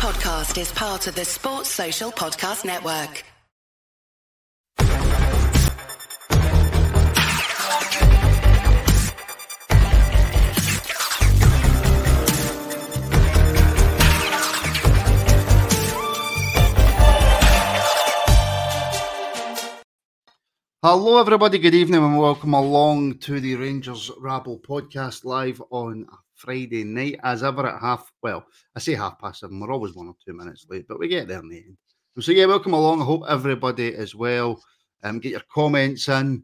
podcast is part of the Sports Social Podcast Network. Hello, everybody. Good evening, and welcome along to the Rangers Rabble podcast live on Friday night, as ever at half. Well, I say half past seven. We're always one or two minutes late, but we get there in the end. So yeah, welcome along. I hope everybody is well. Um, get your comments in.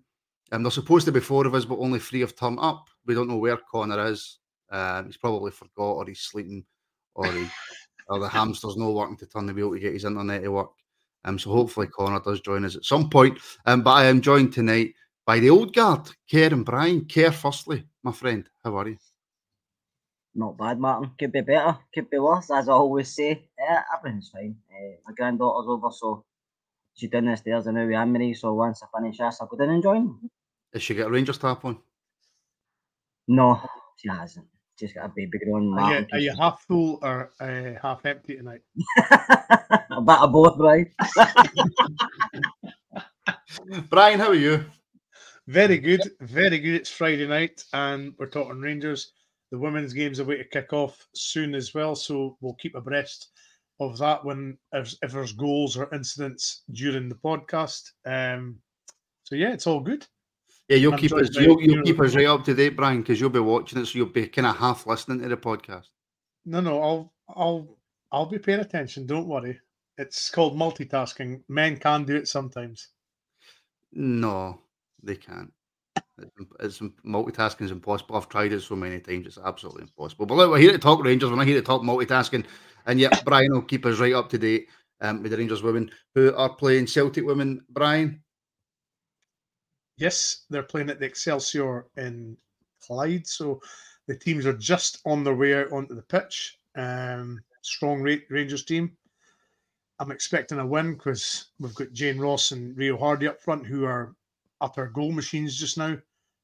Um, there's supposed to be four of us, but only three have turned up. We don't know where Connor is. Um, he's probably forgot, or he's sleeping, or he, or the hamster's not working to turn the wheel to get his internet to work. Um, so hopefully Connor does join us at some point. Um, but I am joined tonight by the old guard, Kerr and Brian. Kerr, firstly, my friend, how are you? Not bad, Martin. Could be better, could be worse, as I always say. Yeah, everything's fine. Uh, my granddaughter's over, so she's down the stairs and now with Anne-Marie, so once I finish this, I'll go down and join. Has she got a Rangers tap on? No, she hasn't. She's got a baby growing. Are you, are you half full or uh, half empty tonight? a bit of both, right? Brian, how are you? Very good, very good. It's Friday night, and we're talking Rangers. The women's game's away to kick off soon as well, so we'll keep abreast of that when if, if there's goals or incidents during the podcast. Um, so yeah, it's all good. Yeah, you'll I'm keep us. You'll, you'll keep us right up to date, Brian, because you'll be watching it, so you'll be kind of half listening to the podcast. No, no, I'll I'll I'll be paying attention. Don't worry. It's called multitasking. Men can do it sometimes. No, they can't. It's, multitasking is impossible. I've tried it so many times; it's absolutely impossible. But look, we're here to talk Rangers. We're not here to talk multitasking. And yet, Brian will keep us right up to date um, with the Rangers women who are playing Celtic women. Brian, Yes, they're playing at the Excelsior in Clyde, so the teams are just on their way out onto the pitch. Um, strong Ra- Rangers team. I'm expecting a win because we've got Jane Ross and Rio Hardy up front, who are upper goal machines just now.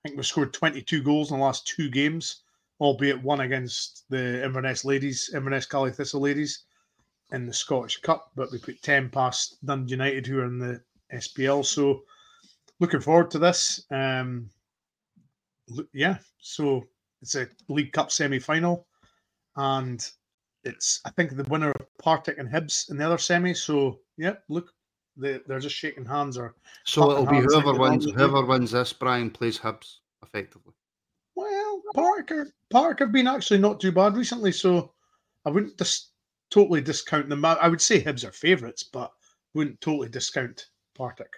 I think we've scored 22 goals in the last two games, albeit one against the Inverness ladies, Inverness Caley Thistle ladies in the Scottish Cup, but we put 10 past Dundee United, who are in the SPL. So looking forward to this. Um, yeah, so it's a League Cup semi final, and it's I think the winner of Partick and Hibs in the other semi. So yeah, look, they they're just shaking hands. Or so it'll be whoever wins. Whoever wins this, Brian plays Hibs effectively. well, Partick have been actually not too bad recently, so I wouldn't just totally discount them. I would say Hibs are favourites, but wouldn't totally discount Partick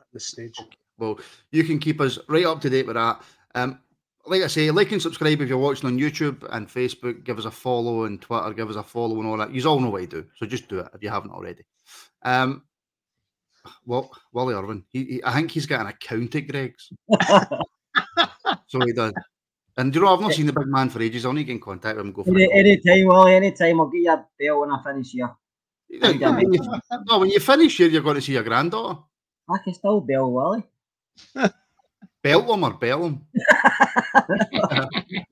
at this stage. Well, you can keep us right up to date with that. Um, like I say, like and subscribe if you're watching on YouTube and Facebook. Give us a follow and Twitter. Give us a follow and all that. You all know what to do, so just do it if you haven't already. Um, well, Wally Irvin, he, he, I think he's got an account at Greggs, so he does. And do you know, I've not seen the big man for ages. I'll need to get in contact with him. Go for any, it. any time, Willie, any time. I'll get you a bell when I finish here. when you, no, when you finish here, you're going to see your granddaughter. I can still bell Wally. Belt him or bell him.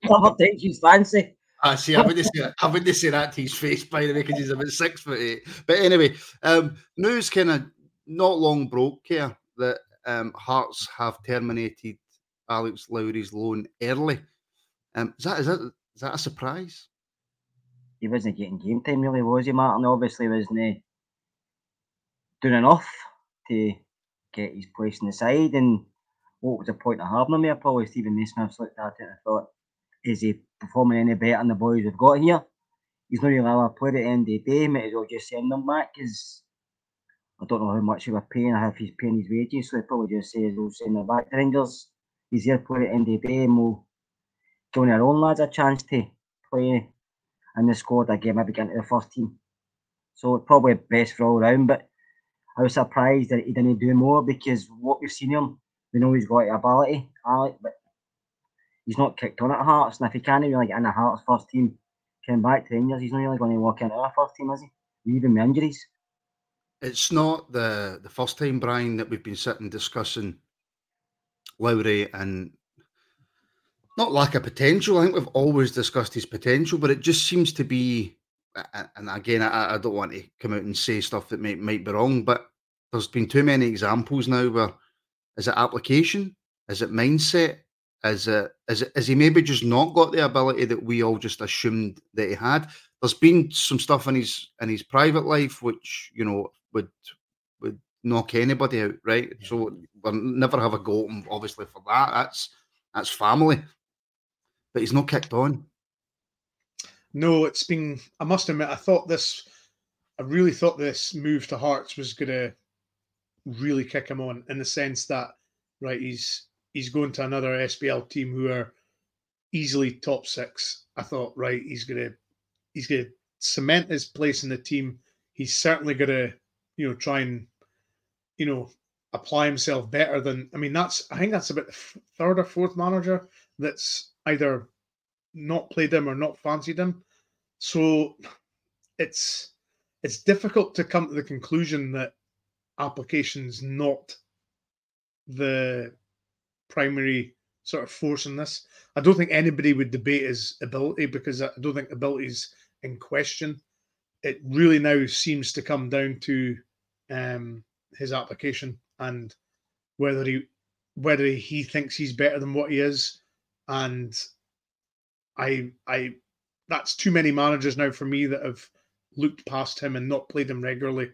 Never think she's fancy. I see. I wouldn't say I wouldn't say that to his face, by the way, because he's about six foot eight. But anyway, um, news kind of not long broke here that um, Hearts have terminated Alex Lowry's loan early. Um, is that is that is that a surprise? He wasn't getting game time, really, was he, Martin? Obviously, wasn't he doing enough to get his place in the side. And what was the point of having him here? Probably Steven Naismith's looked at it and thought, is he performing any better than the boys we've got here? He's not really allowed to play at the end of the day. Might as well just send them back because I don't know how much he was paying or if he's paying his wages. So he probably just says we'll send them back to Rangers. He's here at the end of the day and we'll give our own lads a chance to play in the squad again, maybe get into the first team. So probably best for all round. But I was surprised that he didn't do more because what we've seen him, we know he's got ability, Alec, but he's not kicked on at Hearts. And if he can't really get in the Hearts first team, came back to Rangers, he's not really going to walk into our first team, is he? Even with injuries. It's not the the first time, Brian, that we've been sitting discussing Lowry and not lack of potential. I think we've always discussed his potential, but it just seems to be and again, I, I don't want to come out and say stuff that might might be wrong, but there's been too many examples now where is it application, is it mindset, is it is it is he maybe just not got the ability that we all just assumed that he had? There's been some stuff in his in his private life which you know would would knock anybody out, right? So we'll never have a go obviously, for that. That's that's family. But he's not kicked on. No, it's been I must admit, I thought this I really thought this move to Hearts was gonna really kick him on in the sense that right, he's he's going to another SPL team who are easily top six. I thought, right, he's gonna he's gonna cement his place in the team. He's certainly gonna, you know, try and you know apply himself better than I mean that's I think that's about the third or fourth manager that's either not played him or not fancied him. So it's it's difficult to come to the conclusion that application's not the primary sort of force in this. I don't think anybody would debate his ability because I don't think ability is in question. It really now seems to come down to um, his application and whether he whether he thinks he's better than what he is. And I I that's too many managers now for me that have looked past him and not played him regularly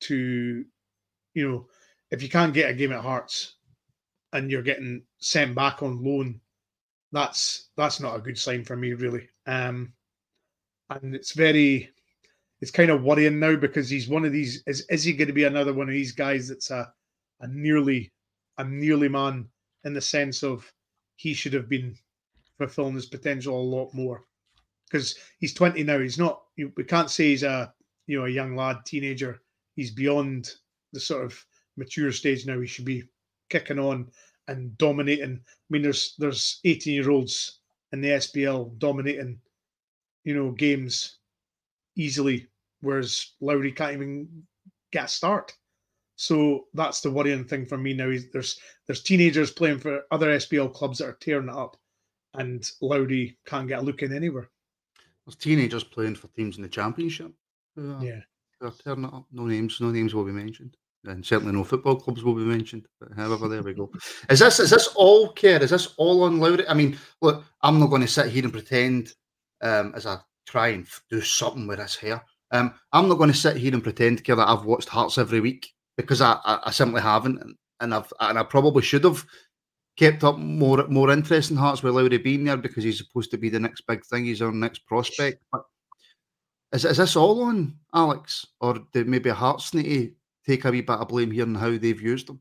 to you know if you can't get a game at Hearts and you're getting sent back on loan, that's that's not a good sign for me really. Um, and it's very it's kind of worrying now because he's one of these. Is is he going to be another one of these guys that's a a nearly a nearly man in the sense of he should have been fulfilling his potential a lot more because he's 20 now. He's not. We can't say he's a you know a young lad, teenager. He's beyond the sort of mature stage now. He should be kicking on and dominating. I mean, there's there's 18 year olds in the SPL dominating, you know, games easily, whereas Lowry can't even get a start. So that's the worrying thing for me now. There's there's teenagers playing for other SPL clubs that are tearing it up, and Lowry can't get a look in anywhere. There's teenagers playing for teams in the championship. yeah, they're tearing it up. No names, no names will be mentioned and certainly no football clubs will be mentioned. But however, there we go. Is this is this all care? Is this all on Lowry? I mean, look, I'm not going to sit here and pretend um, as I try and do something with this hair. Um, I'm not going to sit here and pretend Kerr that I've watched Hearts every week because I, I, I simply haven't, and, I've and I probably should have kept up more more interest in Hearts with Lowry being there because he's supposed to be the next big thing. He's our next prospect. But is, is this all on Alex, or maybe Hearts need to take a wee bit of blame here on how they've used them?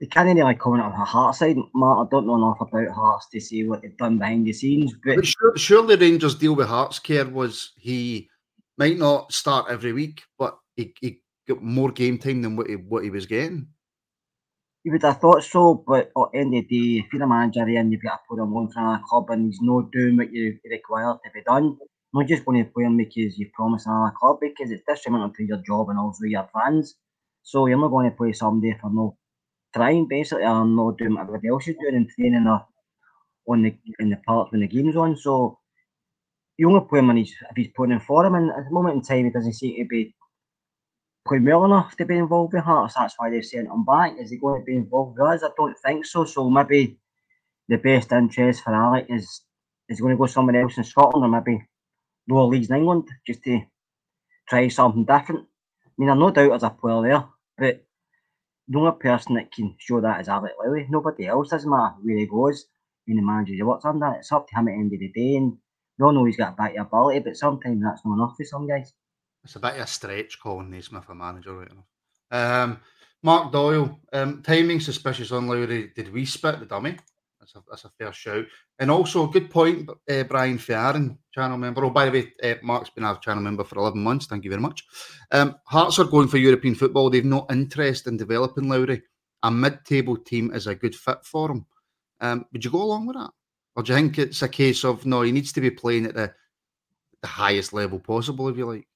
They can't really comment on her heart side, Mark. I don't know enough about Hearts to see what they've done behind the scenes. But, but sure, surely Rangers deal with Hearts Kerr was he might not start every week, but he, he got more game time than what he what he was getting. You would have thought so, but at the end of the day, if you're a manager and you've got to put him on for a club and he's not doing what you require to be done, not just going to play him because you promise another club because it's detrimental to your job and also your fans. So you're not going to play somebody for no trying basically or not doing what everybody else is doing in training or on the in the park when the game's on. So you only play him when he's if he's in for him and at the moment in time he doesn't seem to be playing well enough to be involved with Hearts. That's why they've sent him back. Is he going to be involved with us? I don't think so. So maybe the best interest for Alec is is going to go somewhere else in Scotland or maybe lower leagues in England just to try something different. I mean, I'm no doubt there's a player there, but the only person that can show that is Alec Lowry. Nobody else doesn't matter where he goes and the manager he works under. It's up to him at the end of the day. And we all know he's got a bit of ability, but sometimes that's not enough for some guys. It's a bit of a stretch calling Naismith a manager right enough. Um, Mark Doyle, um, timing suspicious on Lowry. Did we spit the dummy? That's a, that's a fair shout. And also, a good point, uh, Brian Fiarin, channel member. Oh, by the way, uh, Mark's been our channel member for 11 months. Thank you very much. Um, Hearts are going for European football. They've no interest in developing Lowry. A mid table team is a good fit for him. Um, would you go along with that? Or do you think it's a case of no, he needs to be playing at the, the highest level possible, if you like?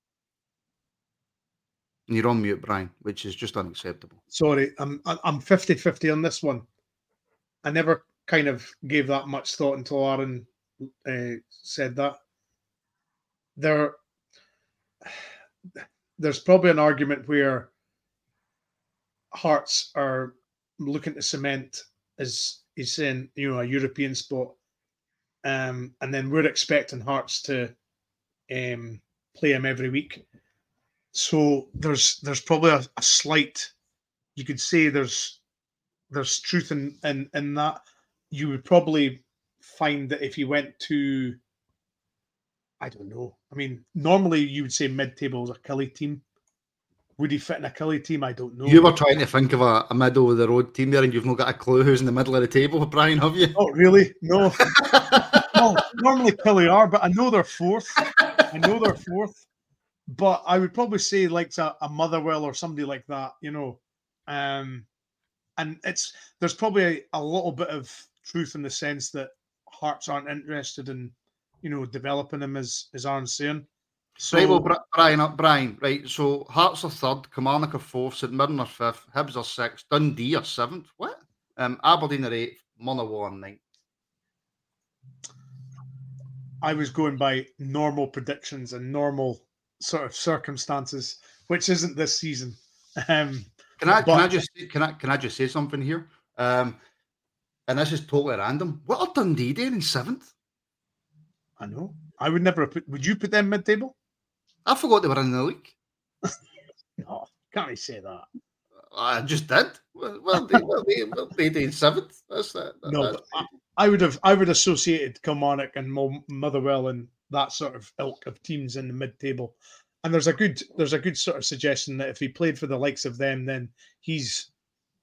And you're on mute, Brian, which is just unacceptable. Sorry, I'm I'm 50 50 on this one. I never kind of gave that much thought until Aaron uh, said that. there, there's probably an argument where Hearts are looking to cement, as he's saying, you know, a European spot, um, and then we're expecting Hearts to um, play him every week. So there's there's probably a, a slight, you could say there's there's truth in, in in that. You would probably find that if you went to, I don't know. I mean, normally you would say mid-table is a Killie team. Would he fit in a Killie team? I don't know. You were trying to think of a, a middle of the road team there, and you've not got a clue who's in the middle of the table, Brian, have you? Oh, really? No. no, normally Killie are, but I know they're fourth. I know they're fourth. But I would probably say like a, a Motherwell or somebody like that, you know. Um, and it's there's probably a, a little bit of truth in the sense that Hearts aren't interested in, you know, developing him as as Aaron's saying. So, right, well, Brian, uh, Brian, right. So Hearts are third, Kilmarnock are fourth, St Mirren are fifth, Hibs are sixth, Dundee are seventh. What? Um, Aberdeen are eighth, Motherwell are ninth. I was going by normal predictions and normal sort of circumstances, which isn't this season. Um, can I but, can I just can I can I just say something here? Um, and this is totally random. What are Dundee doing in seventh? I know. I would never put. Would you put them mid-table? I forgot they were in the league. no, can't you say that? I just did. Well, well, they, well, they, well, they did seventh. That's that. No, that's I, I, would have. I would associated Kilmarnock and Motherwell and that sort of ilk of teams in the mid-table. And there's a good, there's a good sort of suggestion that if he played for the likes of them, then he's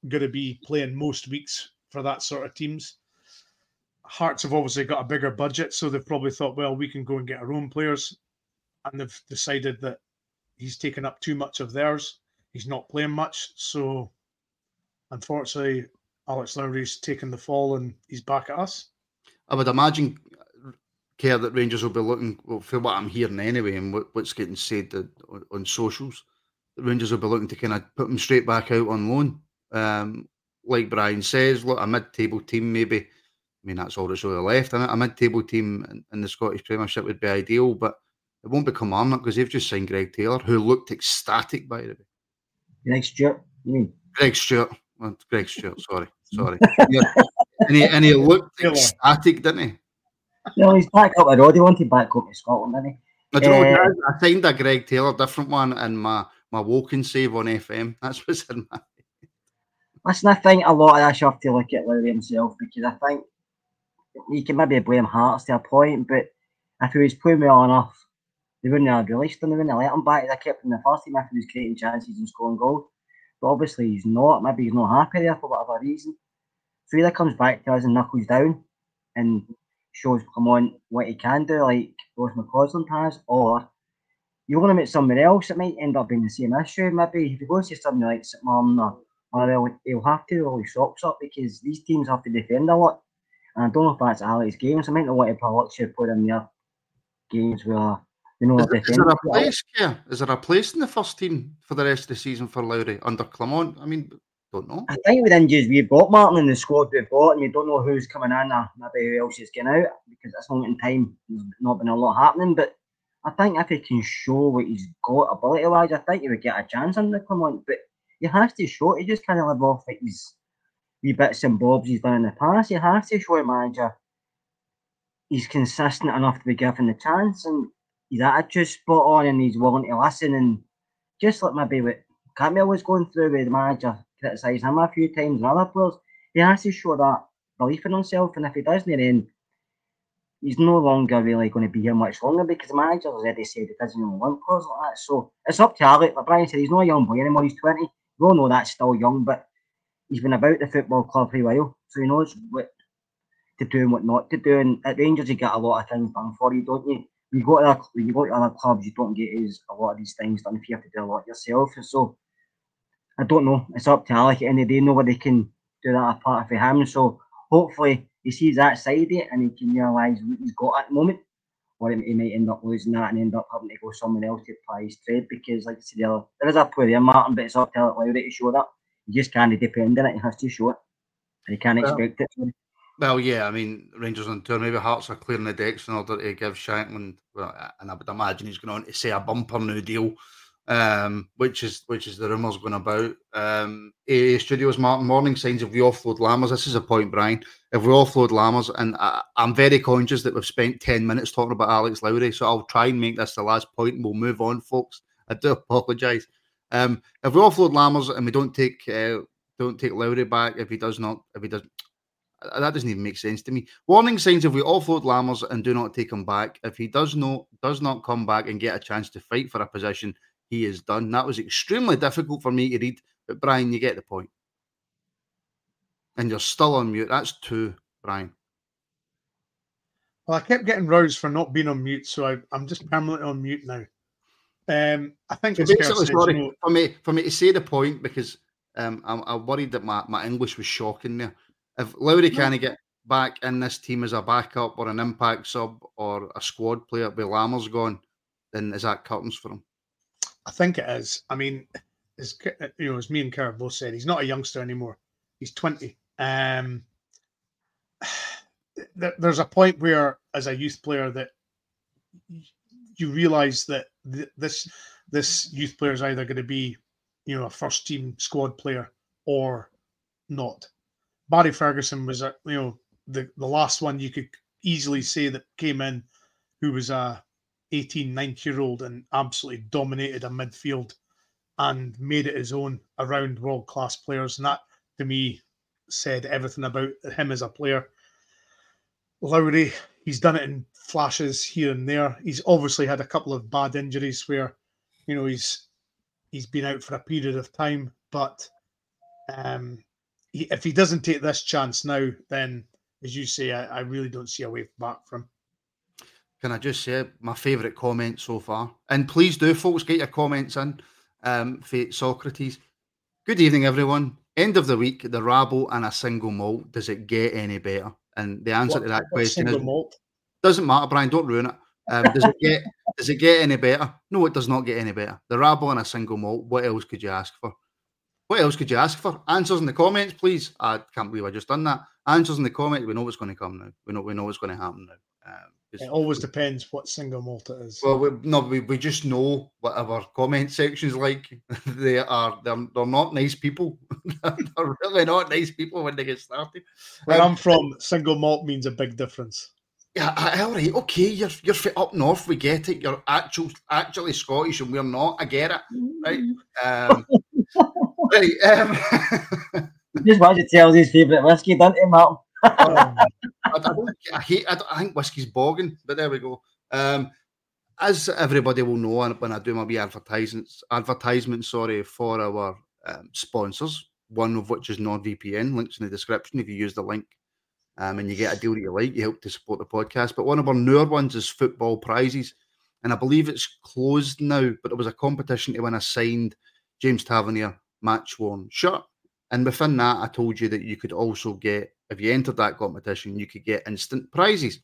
going to be playing most weeks for that sort of teams. Hearts have obviously got a bigger budget, so they've probably thought, well, we can go and get our own players and they've decided that he's taken up too much of theirs. He's not playing much, so unfortunately, Alex Lowry's taken the fall and he's back at us. I would imagine, Kerr that Rangers will be looking well, for what I'm hearing anyway, and what, what's getting said on, on socials. Rangers will be looking to kind of put him straight back out on loan. Um, like Brian says, look, a mid-table team maybe. I mean, that's all that's really left. A mid-table team in, in the Scottish Premiership would be ideal, but it won't become Arnott because they've just signed Greg Taylor, who looked ecstatic by the way. Greg Stewart, you mean? Greg Stewart. Well, Greg Stewart, sorry. Sorry. and, he, and he looked ecstatic, didn't he? No, he's back up the road. He wanted back up to Scotland, didn't he? I, don't uh, know, I signed a Greg Taylor different one in my, my Woking save on FM. That's what's in my Listen, I think a lot of that you have to look at Lowry himself because I think you can maybe blame Hearts to a point, but if he was playing well enough, they wouldn't have released him, they wouldn't have let him back. They kept him in the first team if he was creating chances and scoring goals. But obviously he's not. Maybe he's not happy there for whatever reason. So either comes back to us and knuckles down and shows come on what he can do, like Ross McCausland has, or you want him at somewhere else, it might end up being the same issue. Maybe if he goes to something like St Martin or, Uh, or he'll have to roll his socks up because these teams have to defend a lot. And I don't know if that's Alex games. I might not want to put put in there games where uh, you know, is, is there a place? Yeah, is there a place in the first team for the rest of the season for Lowry under Clement? I mean, don't know. I think with injuries we've got Martin in the squad we've got, and you don't know who's coming in or maybe who else is getting out because at this moment in time there's not been a lot happening. But I think if he can show what he's got ability wise, I think he would get a chance under Clement. But he has to show it. He just kind of live off like his wee bits and bobs he's done in the past. He has to show a manager he's consistent enough to be given the chance and his attitude's spot on and he's willing to listen and just like maybe what Camille was going through with the manager criticising him a few times and other players, he has to show that belief in himself and if he doesn't then he's no longer really going to be here much longer because the manager has already said he doesn't really want players like that. So it's up to Alec. Like Brian said, he's not a young boy anymore, he's 20. We all know that's still young, but he's been about the football club for a while, so he knows what to do and what not to do. And at Rangers, you get a lot of things done for you, don't you? you go to other, you go to other clubs, you don't get is a lot of these things done if you have to do a lot yourself. So I don't know. It's up to Alec the day. Nobody can do that apart from him. So hopefully he sees that side of it and he can realise what he's got at the moment. Or he might end up losing that and end up having to go somewhere else to apply his trade because, like I said, there, there is a player there, Martin, but it's up to Alec Lowry to show that. He just can't depend on it. He has to show it. And he can't well, expect it. Well, yeah, I mean, Rangers on tour. Maybe Hearts are clearing the decks in order to give Shankland, well, and I would imagine he's going on to say a bumper new deal, um, which is which is the rumours going about. Um, AA Studios, Martin Morning signs if we offload Lammers. This is a point, Brian. If we offload Lammers, and I, I'm very conscious that we've spent ten minutes talking about Alex Lowry, so I'll try and make this the last point, and we'll move on, folks. I do apologise. Um, if we offload Lammers and we don't take uh, don't take Lowry back, if he does not, if he does that doesn't even make sense to me. Warning signs if we offload Lammers and do not take him back. If he does not does not come back and get a chance to fight for a position, he is done. That was extremely difficult for me to read, but Brian, you get the point. And you're still on mute. That's two, Brian. Well, I kept getting roused for not being on mute, so I, am just permanently on mute now. Um, I think so basically, sorry, you know, for me for me to say the point because um, I'm, I'm worried that my, my English was shocking there. If Lowry can't get back in this team as a backup or an impact sub or a squad player with Lammers gone, then is that curtains for him? I think it is. I mean, as you know, as me and Kerr both said, he's not a youngster anymore. He's twenty. Um, there's a point where, as a youth player, that you realise that this this youth player is either going to be, you know, a first team squad player or not. Barry Ferguson was a you know the the last one you could easily say that came in who was a 18 19 year old and absolutely dominated a midfield and made it his own around world class players. And that to me said everything about him as a player. Lowry he's done it in flashes here and there. He's obviously had a couple of bad injuries where you know he's he's been out for a period of time but um he, if he doesn't take this chance now, then as you say, I, I really don't see a way back from. Can I just say my favourite comment so far? And please do, folks, get your comments in. Um, for Socrates. Good evening, everyone. End of the week, the rabble and a single malt. Does it get any better? And the answer what, to that question is malt? doesn't matter, Brian. Don't ruin it. Um, does it get does it get any better? No, it does not get any better. The rabble and a single malt. What else could you ask for? What else could you ask for? Answers in the comments, please. I can't believe I just done that. Answers in the comments. We know what's going to come now. We know we know what's going to happen now. Um, it always depends what single malt it is. Well, we, no, we, we just know what our comment sections like. they are they're, they're not nice people. they're really not nice people when they get started. Where um, I'm from, single malt means a big difference. Yeah, all right, okay. You're you're up north. We get it. You're actual actually Scottish, and we're not. I get it, right? Um, right. Um, just wanted to tell his favourite whiskey, don't he, Martin? I, I, I, hate. I, I, think whiskey's bogging, but there we go. Um, as everybody will know, when I do my wee advertisements, advertisement, sorry, for our um, sponsors, one of which is NordVPN. Links in the description if you use the link. Um, and you get a deal that you like, you help to support the podcast. But one of our newer ones is football prizes. And I believe it's closed now, but there was a competition to win a signed James Tavernier match worn shirt. And within that, I told you that you could also get, if you entered that competition, you could get instant prizes.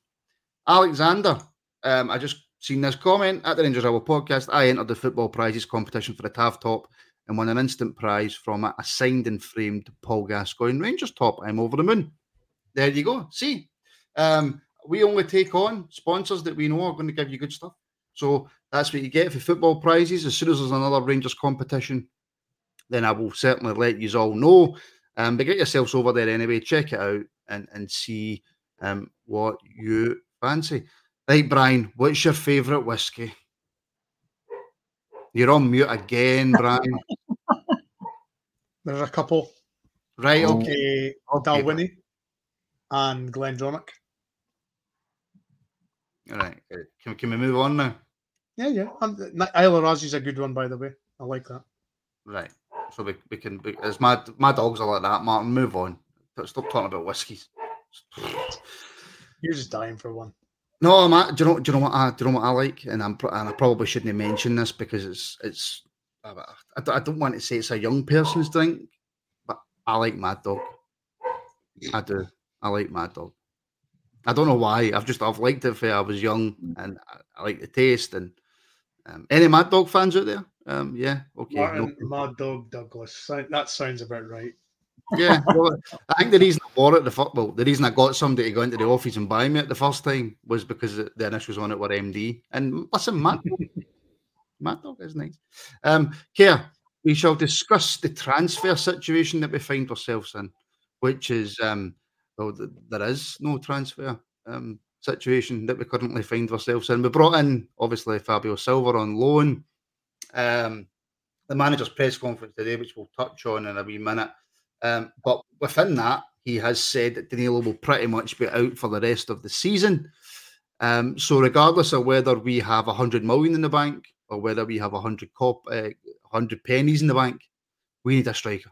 Alexander, um, I just seen this comment at the Rangers Hour podcast. I entered the football prizes competition for the TAV top and won an instant prize from a signed and framed Paul Gascoigne Rangers top. I'm over the moon. There you go. See, um, we only take on sponsors that we know are going to give you good stuff. So that's what you get for football prizes. As soon as there's another Rangers competition then I will certainly let you all know. Um, but get yourselves over there anyway, check it out and, and see um, what you fancy. Right, Brian, what's your favourite whiskey? You're on mute again, Brian. There's a couple. Right, okay. okay. Dalwhinnie and GlenDronach. All right. Can, can we move on now? Yeah, yeah. Isla Razi's a good one, by the way. I like that. Right so we, we can. We, as my my dogs are like that, Martin. Move on. Stop talking about whiskies. You're just dying for one. No, I'm. At, do you know? Do you know what? I, do you know what I like? And I'm. And I probably shouldn't mention this because it's. It's. I, I don't want to say it's a young person's drink, but I like Mad Dog. I do. I like Mad Dog. I don't know why. I've just I've liked it for I was young, and I, I like the taste. And um, any Mad Dog fans out there? Um, yeah, okay. Martin, no. Mad Dog Douglas. That sounds about right. yeah, well, I think the reason I bought it the football, the reason I got somebody to go into the office and buy me it the first time was because the initials on it were MD. And listen, Matt, Matt Dog is nice. Um, Kerr, we shall discuss the transfer situation that we find ourselves in, which is um, well, th- there is no transfer um, situation that we currently find ourselves in. We brought in obviously Fabio Silva on loan. Um, the manager's press conference today, which we'll touch on in a wee minute. Um, but within that, he has said that Danilo will pretty much be out for the rest of the season. Um, so, regardless of whether we have 100 million in the bank or whether we have 100 cop, uh, 100 pennies in the bank, we need a striker.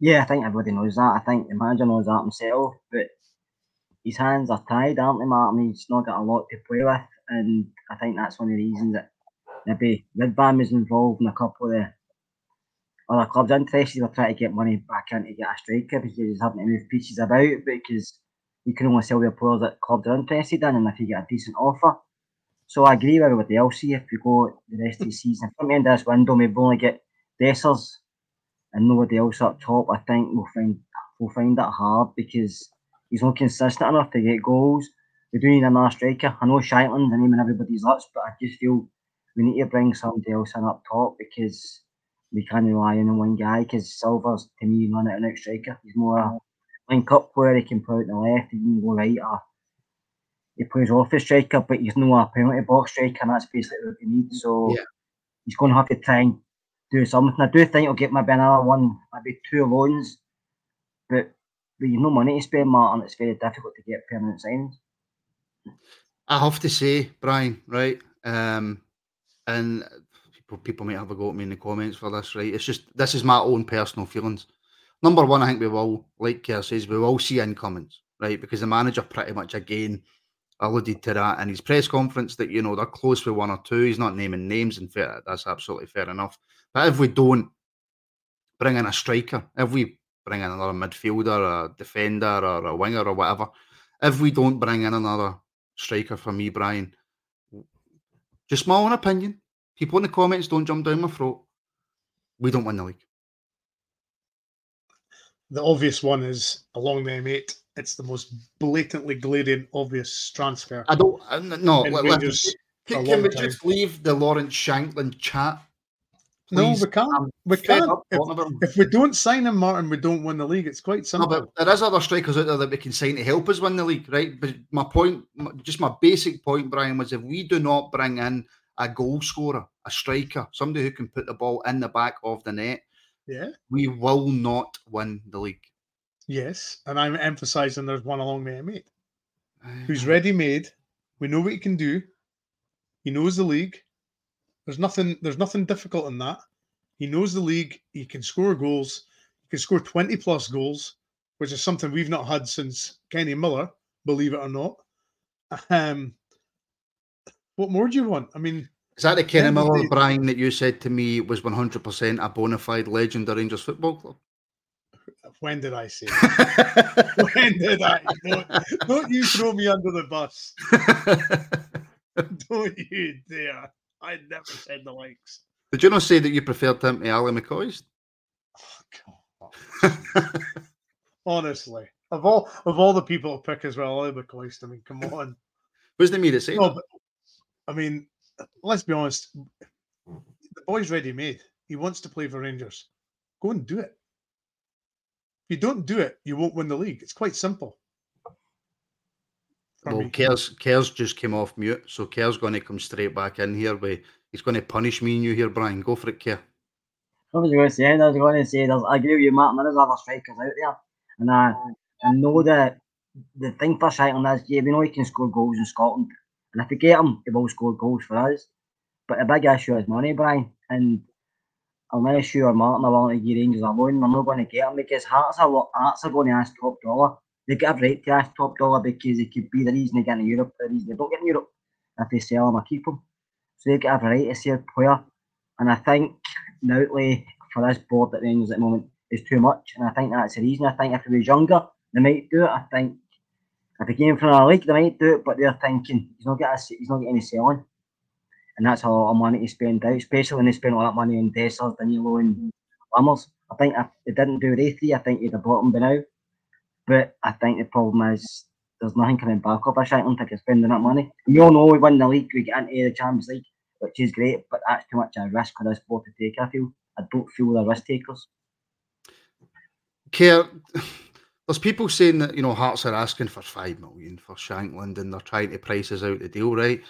Yeah, I think everybody knows that. I think the manager knows that himself, but his hands are tied, aren't they, Martin? He's not got a lot to play with, and I think that's one of the reasons that maybe Ridvan is involved in a couple of the other clubs interested. They're trying to get money back in to get a striker because he's having to move pieces about because you can only sell your players that clubs are interested in, and if you get a decent offer. So I agree with everybody else here. If we go the rest of the season, from the end of this window, maybe only get Dessers and nobody else up top, I think we'll find we'll find that hard because he's not consistent enough to get goals. We do need another striker. I know Shankland's the name in everybody's lips, but I just feel we need to bring somebody else in up top because we can't rely on one guy. Because Silva's to me not an out striker. He's more a link up player. He can play out the left. He can go right. Or he plays off the striker, but he's no a penalty box striker, and that's basically what we need. So Yeah. he's going to have to try and do something. I do think I'll get maybe another one, maybe two loans, but but you've no money to spend, Martin. It's very difficult to get permanent signings. I have to say, Brian, right? Um, and people, people might have a go at me in the comments for this, right? It's just this is my own personal feelings. Number one, I think we will, like Kerr says, we will see incomings, right? Because the manager pretty much again alluded to that in his press conference that you know they're close with one or two. He's not naming names, and fair, that's absolutely fair enough. But if we don't bring in a striker, if we bring in another midfielder, a defender, or a winger, or whatever, if we don't bring in another striker for me, Brian, just my own opinion. People in the comments don't jump down my throat. We don't win the league. The obvious one is along the M8. It's the most blatantly glaring obvious transfer. I don't. Uh, I, no, let- Rangers can, can we time. just leave the Lawrence Shankland chat? No, we can't. I'm We can't. If, talking about him. if we don't sign him, Martin, we don't win the league. It's quite No, simple. but there is other strikers out there that we can sign to help us win the league, right? But my point, just my basic point, Brian, was if we do not bring in a goal scorer, a striker, somebody who can put the ball in the back of the net, yeah. we will not win the league. Yes, and I'm emphasising there's one along the M8 who's ready made. We know what he can do. He knows the league. There's nothing. There's nothing difficult in that. He knows the league. He can score goals. He can score 20 plus goals, which is something we've not had since Kenny Miller. Believe it or not. Um, what more do you want? I mean, Is that the Kenny Miller, Brian, that you said to me was 100% a bona fide legend of Rangers Football Club? When did I say? when did I? Don't, don't you throw me under the bus? Don't you dare! I never said the likes. Did you not say that you preferred him to Ali McCoy? Oh, Honestly, of all of all the people to pick as well, Ally McCoist. I mean, come on. Wasn't it me that said No, but I mean, let's be honest. The boy's ready made. He wants to play for Rangers. Go and do it. If you don't do it, you won't win the league. It's quite simple. Well, me. Kerr's, Kerr's just came off mute, so Kerr's going to come straight back in here. With, he's going to punish me and you here, Brian. Go for it, Kerr. I was going to say, I was going to say, there's, I agree with you, Martin. There's other strikers out there, and I, I know that the thing for Shankland is, yeah, we know he can score goals in Scotland, and if we get him, he will score goals for us. But the big issue is money, Brian, and I'm not sure Martin are willing to Rangers a loan. They're not going to get him because Hearts are Hearts are going to ask top dollar. They get a right to ask top dollar because it could be the reason they get in Europe, the reason they don't get in Europe. If they sell him or keep him, so they get a right to sell player. And I think the outlay for this board at Rangers at the moment is too much, and I think that's the reason. I think if he was younger, they might do it. I think if he came from a league, they might do it, but they're thinking he's not getting he's not getting any selling, and that's a lot of money to spend out, especially when they spend all that money on Dessers, Danilo, and Lammers. Mm. I think if they didn't do the three, I think he'd have bought them by now. But I think the problem is there's nothing coming back up. I Shankland to spending that money. We all know we win the league, we get into the Champions League, which is great, but that's too much a risk for this board to take. I feel I don't feel they're risk takers. Kerr, there's people saying that you know Hearts are asking for five million for Shankland and they're trying to price us out the deal, right?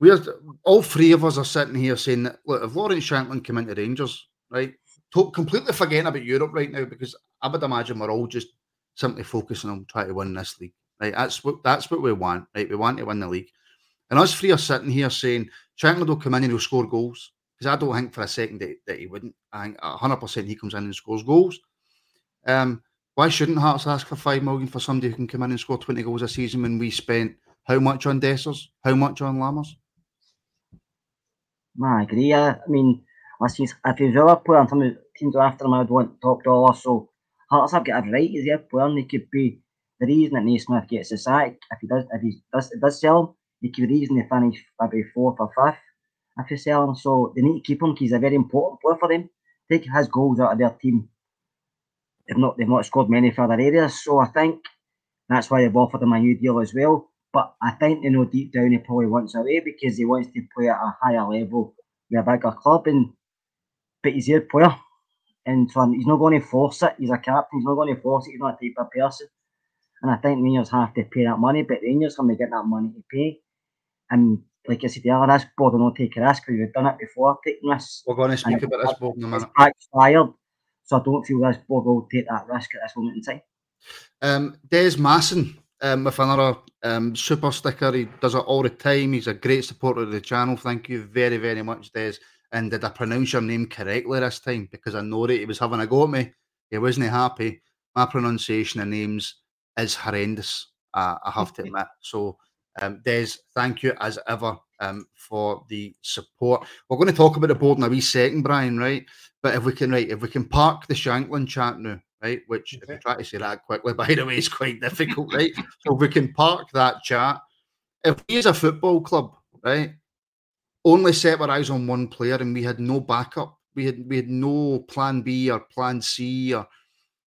We're all three of us are sitting here saying that look, if Lawrence Shankland come into Rangers, right, to, completely forgetting about Europe right now because I would imagine we're all just simply focusing on trying to win this league, right? That's what that's what we want, right? We want to win the league, and us three are sitting here saying Shankland will come in and he'll score goals because I don't think for a second that, that he wouldn't. I think hundred percent he comes in and scores goals. Um, why shouldn't Hearts ask for five million for somebody who can come in and score twenty goals a season when we spent how much on Dessers, how much on Lammers? I agree. I, I mean, listen, if he's a player and some teams are after him, I'd want top dollar. So Hearts have got a right. Eh, he's a player, and he could be the reason that Naismith gets the sack. If he does, if he does, it does sell he could be the reason they finish maybe fourth or fifth. If you sell him, so they need to keep him because he's a very important player for them. Take his goals out of their team. They've not they've not scored many further areas, so I think that's why they've offered him a new deal as well. But I think you know deep down he probably wants away because he wants to play at a higher level with a bigger club. And but he's a player, and so he's not going to force it. He's a captain. He's not going to force it. He's not a type of person. And I think Rangers have to pay that money, but Rangers going to get that money to pay. And like I said earlier, this board will not take a risk because we've done it before taking this. We're going to speak about this board in a It's minute. backfired. So I don't feel this board will take that risk at this moment in time. Um, Des Masson um, with another um, super sticker. He does it all the time. He's a great supporter of the channel. Thank you very, very much, Des. And did I pronounce your name correctly this time? Because I know that he was having a go at me. He wasn't happy. My pronunciation of names is horrendous. Uh, I have to admit. So, um, Des, thank you as ever um, for the support. We're going to talk about the board in a wee second, Brian. Right? But if we can, right, if we can park the Shankland chat now, right? Which, if we Okay. try to say that quickly, by the way, is quite difficult, right? so we can park that chat. If we as a football club, right, only set our eyes on one player and we had no backup, we had we had no plan B or plan C or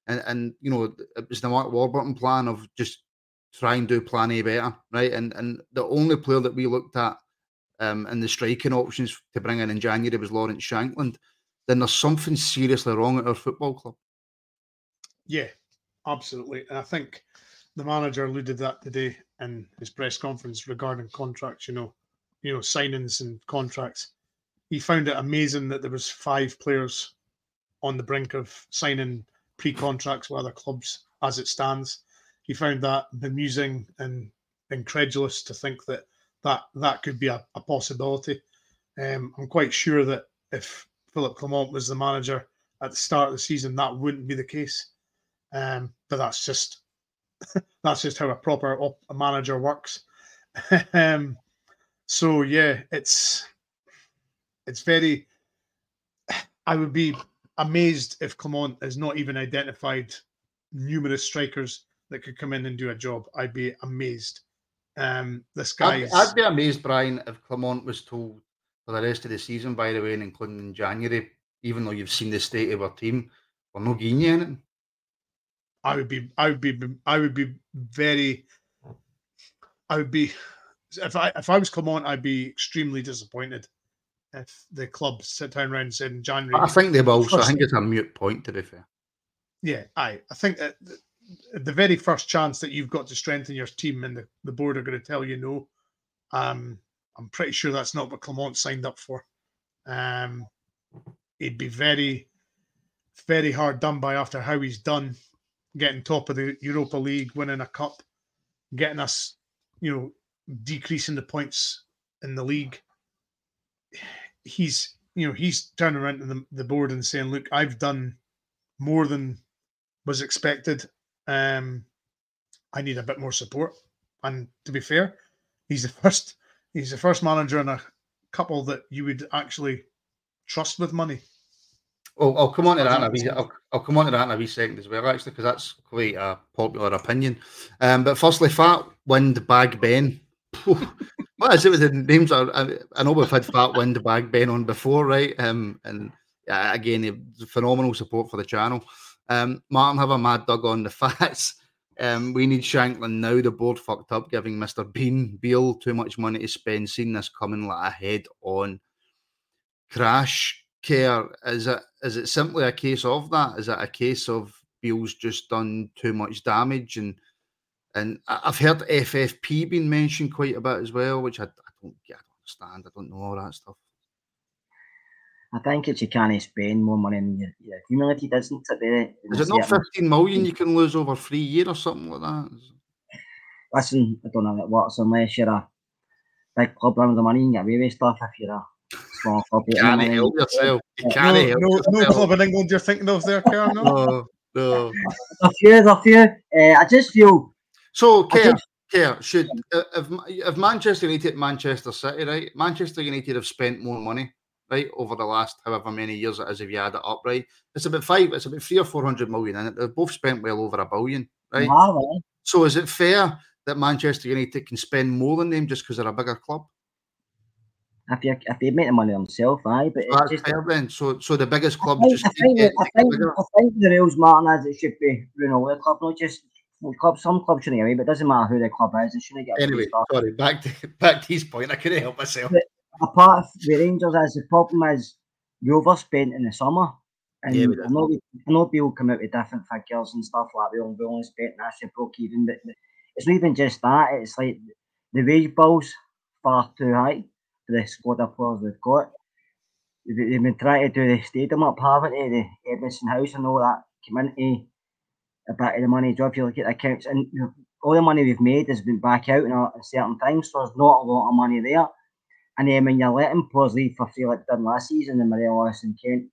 and, and you know it was the Mark Warburton plan of just try and do plan A better, right? And and the only player that we looked at um in the striking options to bring in in January was Lawrence Shankland. Then there's something seriously wrong at our football club. Yeah, absolutely. And I think the manager alluded that today in his press conference regarding contracts, you know, you know, signings and contracts. He found it amazing that there was five players on the brink of signing pre-contracts with other clubs as it stands. He found that bemusing and incredulous to think that that, that could be a, a possibility. Um, I'm quite sure that if Philippe Clement was the manager at the start of the season, that wouldn't be the case. Um, but that's just that's just how a proper op- a manager works. um, so yeah, it's it's very. I would be amazed if Clement has not even identified numerous strikers that could come in and do a job. I'd be amazed. Um, this I'd, I'd be amazed, Brian, if Clement was told for the rest of the season, by the way, and including in January, even though you've seen the state of our team, we're not getting you anything. I would be, I would be, I would be very, I would be, if I if I was Clement, I'd be extremely disappointed if the club sit down around and said in January. I think they will, so I think it's a mute point, to be fair. Yeah, I I think that the, very first chance that you've got to strengthen your team and the, the board are going to tell you no. Um, I'm pretty sure that's not what Clement signed up for. Um, he'd be very, very hard done by after how he's done, getting top of the Europa League, winning a cup, getting us, you know, decreasing the points in the league. He's you know, he's turning around to the, the board and saying, "Look, I've done more than was expected. Um, I need a bit more support." And to be fair, he's the first he's the first manager in a couple that you would actually trust with money. Oh, I'll come on to that in a wee, I'll, I'll come on to that in a wee second as well, actually, because that's quite a popular opinion. Um, but firstly, Fat Wind Bag Ben. what is it with the names? I, I know we've had Fat Wind Bag Ben on before, right? Um, and uh, again, phenomenal support for the channel. Um, Martin, have a mad dog on the Fats. Um, we need Shankland now. The board fucked up, giving Mr. Bean Beale too much money to spend. Seeing this coming like a head on crash care. Is it is it simply a case of that? Is it a case of Beale's just done too much damage? And and I've heard FFP being mentioned quite a bit as well, which I, I don't get, I don't understand. I don't know all that stuff. I think it's you can't spend more money than you, you accumulated, isn't it? Is it not 15 million you can lose over three years or something like that? Listen, I don't know how it works unless you're a big club running the money and get away with stuff if you're a small club. You can't help yourself. You can't no, help no, yourself. no club in England you're thinking of there, Karen? No? No, no. A few, there's a few. Uh, I just feel So, I Kerr, just- Kerr, should uh, if, if Manchester United, Manchester City, right? Manchester United have spent more money, right, over the last however many years it is if you add it up, right? It's about five, it's about three or four hundred million in it. They've both spent well over a billion, right? Nah, right. So, is it fair that Manchester United can spend more than them just because they're a bigger club? If you if they make the money themselves, aye. But it's just then. So, so the biggest I club think, just I think, I think. I think the rules, Martin, is it should be running all the club, not just club. Some clubs shouldn't get away, but it doesn't matter who the club is. It shouldn't get Anyway, sorry, back to back to his point. I couldn't help myself. apart of the Rangers, as the problem is you overspent in the summer. And Yeah, I we know, we, I know people come out with different figures and stuff like we only, we only spent actually broke even, but it's not even just that. It's like the wage bills far too high the squad of players we've got. They- They've been trying to do the stadium up, haven't they? The Edmiston House and all that community, a bit of the money job. If you look at the accounts, and all the money we've made has been back out all- certain things, so there's not a lot of money there. And then when you're letting players leave for free like done last season in Morelos and Kent,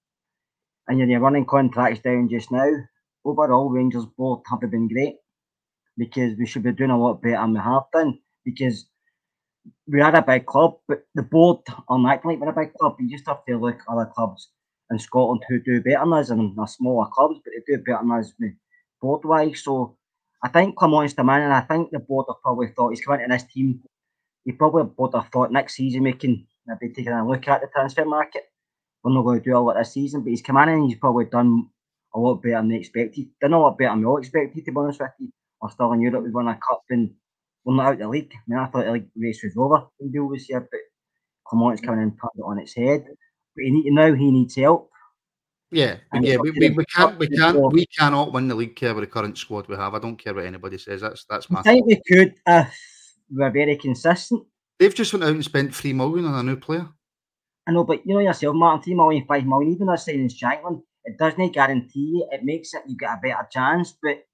and you're, running contracts down just now, overall Rangers board haven't been great because we should be doing a lot better than we have done because we are a big club, but the board aren't acting like we're a big club. You just have to look at other clubs in Scotland who do better than us and are smaller clubs, but they do better than us board wise. So I think Clement's the man, and I think the board have probably thought he's coming into this team. He probably would have thought next season we can maybe taking a look at the transfer market. We're not going to do a lot this season, but he's come in and he's probably done a lot better than expected. Done a lot better than we all expected, to be honest with you. We're still in Europe, we won a cup and we're not out the league. I mean, I thought the league race was over when Beale was here, but Clement's coming in and turned it on its head. But he need, now he needs help. Yeah, And yeah, we, we, we can't we can't we cannot win the league care with the current squad we have. I don't care what anybody says. That's that's my I think we could if we were very consistent. They've just went out and spent three million on a new player. I know, but you know yourself, Martin, three million, five million, even though signing Shankland, it doesn't guarantee you. It makes it you get a better chance, but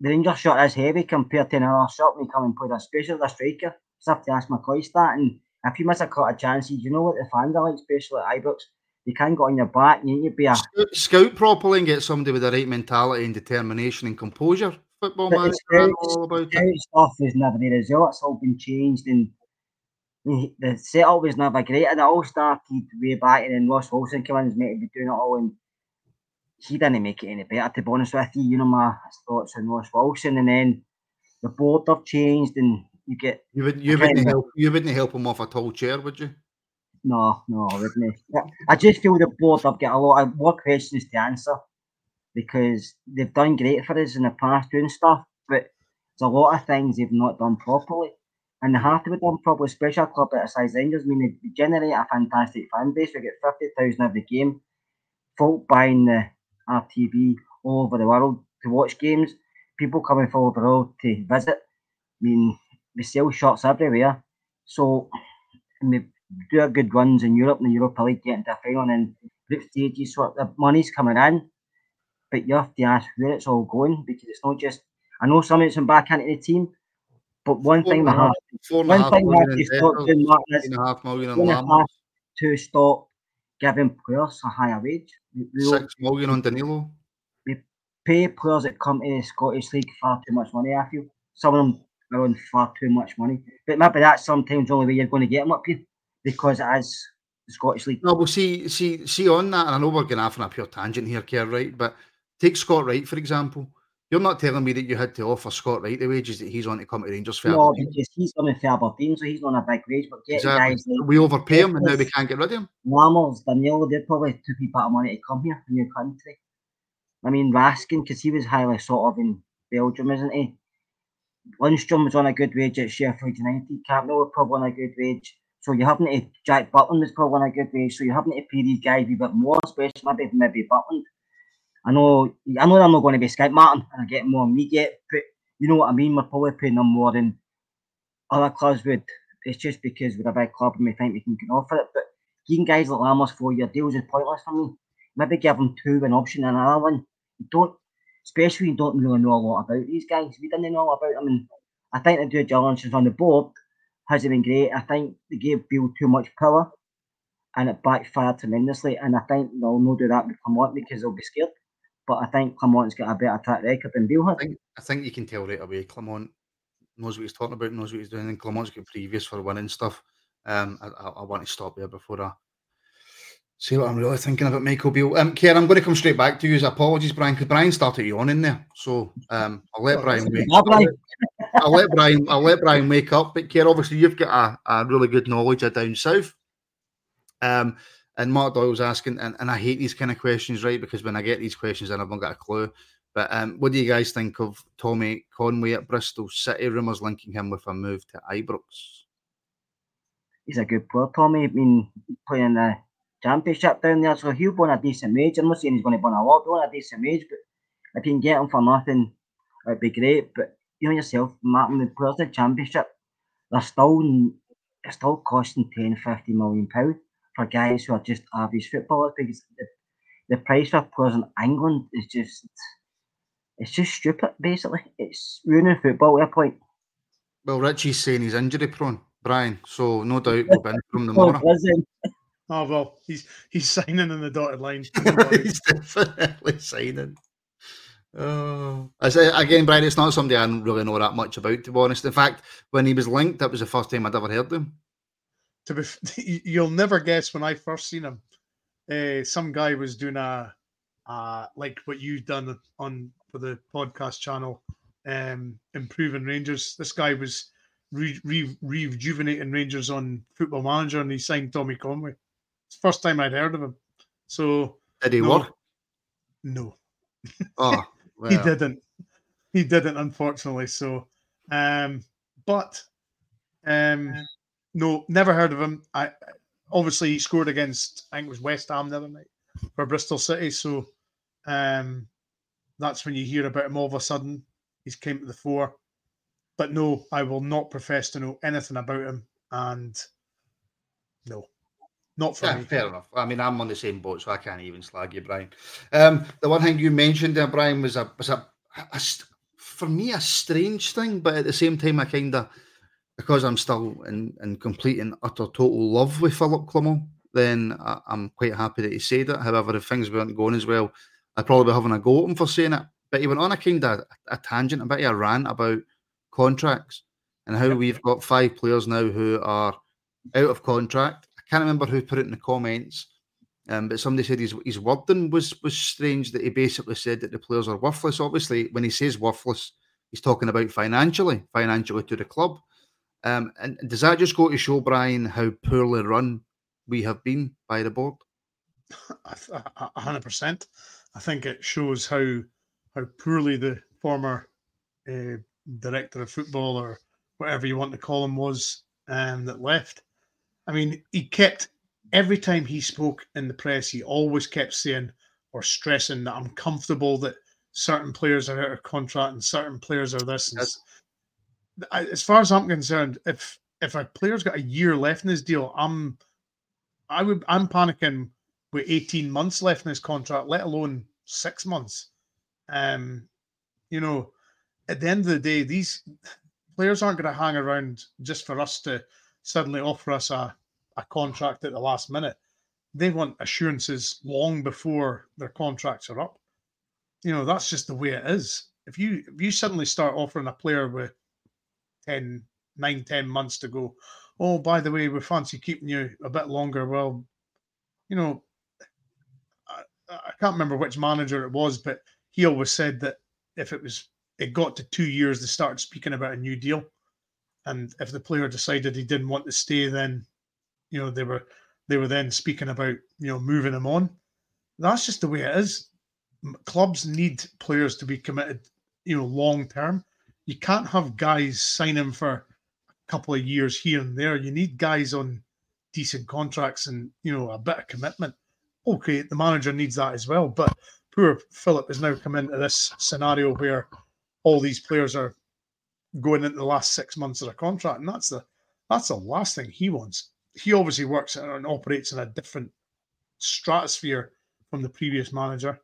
the Rangers shot is heavy compared to another shot when you come and play a special a striker. Just have to ask McCoist that. And if you miss a cut of chances, you know what the fans are like, especially at Ibrox. You can't go on your back. You need to be a Scout, scout properly and get somebody with the right mentality and determination and composure. Football But the manager, I know scouts- all about it. stuff was never there as well. It's all been changed and the the setup was never great. And it all started way back and then Ross Wilson came in and was meant to be doing it all and he didn't make it any better to be honest with you. You know my thoughts on Ross Wilson and then the board have changed and you get You would you wouldn't help you wouldn't help him off a tall chair, would you? no, no, I wouldn't. I- I just feel the board have got a lot of more questions to answer because they've done great for us in the past doing stuff, but there's a lot of things they've not done properly. And they have to be done properly, especially a club at a size Rangers. I mean, they generate a fantastic fan base. We get 50,000 every game. Folk buying the RTV all over the world to watch games. People coming from all over the world to visit. I mean, we sell shirts everywhere. So, we do our good runs in Europe and the Europa League, getting to a final and then group stages. So the money's coming in, but you have to ask where it's all going because it's not just. I know some of it's in back into the team, but one Four thing we have, Four and a one half thing we have million to stop doing, Martin, is three and a half million in one a landmarks. to stop giving players a higher wage. We Six million on Danilo. pay players that come to the Scottish League far too much money. I feel some of them are on far too much money, but maybe that's sometimes the only way you're going to get them up here because it is the Scottish League. No, well, see, see, see on that, and I know we're going off on a pure tangent here, Kerr, right? But take Scott Wright for example. You're not telling me that you had to offer Scott Wright the wages that he's on to come to Rangers for. No, Aberdeen. because he's on for Aberdeen, so he's on a big wage. But getting Exactly. guys like We overpay him, and now we can't get rid of him. Lammers, Danilo, they're probably two people of money to come here, a new country. I mean, Raskin, because he was highly sort of in Belgium, isn't he? Lundstram was on a good wage at Sheffield United. Cantwell was probably on a good wage. So you're having to, Jack Butland was probably on a good wage. So you're having to pay these guys a bit more, especially maybe, maybe Butland. I know, I know I'm not going to be Skype Martin and I get more get, but you know what I mean? We're probably paying them more than other clubs would. It's just because we're a big club and we think we can offer it. But giving guys like Lammers four year deals is pointless for me. Maybe give them two an option and another one. You don't, especially you don't really know a lot about these guys. We didn't know about them. And I think the due diligence on the board hasn't been great. I think they gave Beale too much power and it backfired tremendously. And I think they'll not do that with Clement because they'll be scared. But I think Clement's got a better track record than Beale I think I think you can tell right away. Clement knows what he's talking about, knows what he's doing, and Clement's got previous for winning stuff. Um, I, I, I want to stop there before I see what I'm really thinking about Michael Beale. Um, Kerr, I'm going to come straight back to you. Apologies, Brian, because Brian started you on in there, so um, I'll let Brian that's wake. Yeah, Brian. I'll let Brian. I'll let Brian wake up. But Kerr, obviously, you've got a, a really good knowledge of down south. Um, and Mark Doyle's asking, and, and I hate these kind of questions, right? Because when I get these questions, then I've not got a clue. But um, what do you guys think of Tommy Conway at Bristol City? Rumours linking him with a move to Ibrox. he's a good player, Tommy. I mean, playing the championship down there, so he'll be a decent wage. I'm not saying he's going to be a lot, but a decent wage. But if you can get him for nothing, it'd be great. But you know yourself, Martin, the players in the championship, they're still they're still costing 10, 50 million pounds for guys who are just average footballers because the, the price for players in England is just it's just stupid. Basically, it's ruining football at a point. Well, Richie's saying he's injury prone, Brian. So no doubt we'll bin from tomorrow. listen, Oh well, he's he's signing in the dotted line. He's definitely signing. Oh, I say again, Brian. It's not somebody I don't really know that much about, to be honest. In fact, when he was linked, that was the first time I'd ever heard of him. To be, you- you'll never guess when I first seen him. Uh, some guy was doing a, uh, like what you've done on for the podcast channel, um, improving Rangers. This guy was re, re, rejuvenating Rangers on Football Manager, and he signed Tommy Conway. It's the first time I'd heard of him. So Did he No. work? no, Oh, he didn't. He didn't, unfortunately. So, um, but um, no, never heard of him. I obviously he scored against I think it was West Ham the other night for Bristol City. So, um, that's when you hear about him all of a sudden. He's came to the fore. But no, I will not profess to know anything about him. And no, not for Yeah, me. fair enough. I mean, I'm on the same boat, so I can't even slag you, Brian. Um, the one thing you mentioned there, Brian, was a was a, a st- for me a strange thing, but at the same time, I kind of because I'm still in, in complete and utter total love with Philippe Clement, then I, I'm quite happy that he said it. However, if things weren't going as well, I'd probably be having a go at him for saying it. But he went on a kind of a tangent, a bit of a rant about contracts and how we've got five players now who are out of contract. I can't remember who put it in the comments, um, but somebody said his, his wording was was strange that he basically said that the players are worthless. Obviously, when he says worthless, he's talking about financially, financially to the club. Um, and does that just go to show, Brian, how poorly run we have been by the board? A th- a- a hundred percent. I think it shows how how poorly the former uh, director of football or whatever you want to call him was um, that left. I mean, he kept every time he spoke in the press, he always kept saying or stressing that I'm comfortable that certain players are out of contract and certain players are this. And Yes. As far as I'm concerned, if if a player's got a year left in his deal, I'm I would I'm panicking with 18 months left in his contract, let alone six months. Um, you know, at the end of the day, these players aren't going to hang around just for us to suddenly offer us a, a contract at the last minute. they want assurances long before their contracts are up. You know, that's just the way it is. If you if you suddenly start offering a player with 10, 9, 10 months to go, oh, by the way, we fancy keeping you a bit longer. Well, you know, I, I can't remember which manager it was, but he always said that if it was it got to two years, they started speaking about a new deal. And if the player decided he didn't want to stay, then you know they were they were then speaking about you know moving him on. That's just the way it is. Clubs need players to be committed, you know, long term. You can't have guys signing for a couple of years here and there. You need guys on decent contracts and you know a bit of commitment. Okay, the manager needs that as well, but poor Philip has now come into this scenario where all these players are going into the last six months of their contract, and that's the that's the last thing he wants. He obviously works and operates in a different stratosphere from the previous manager.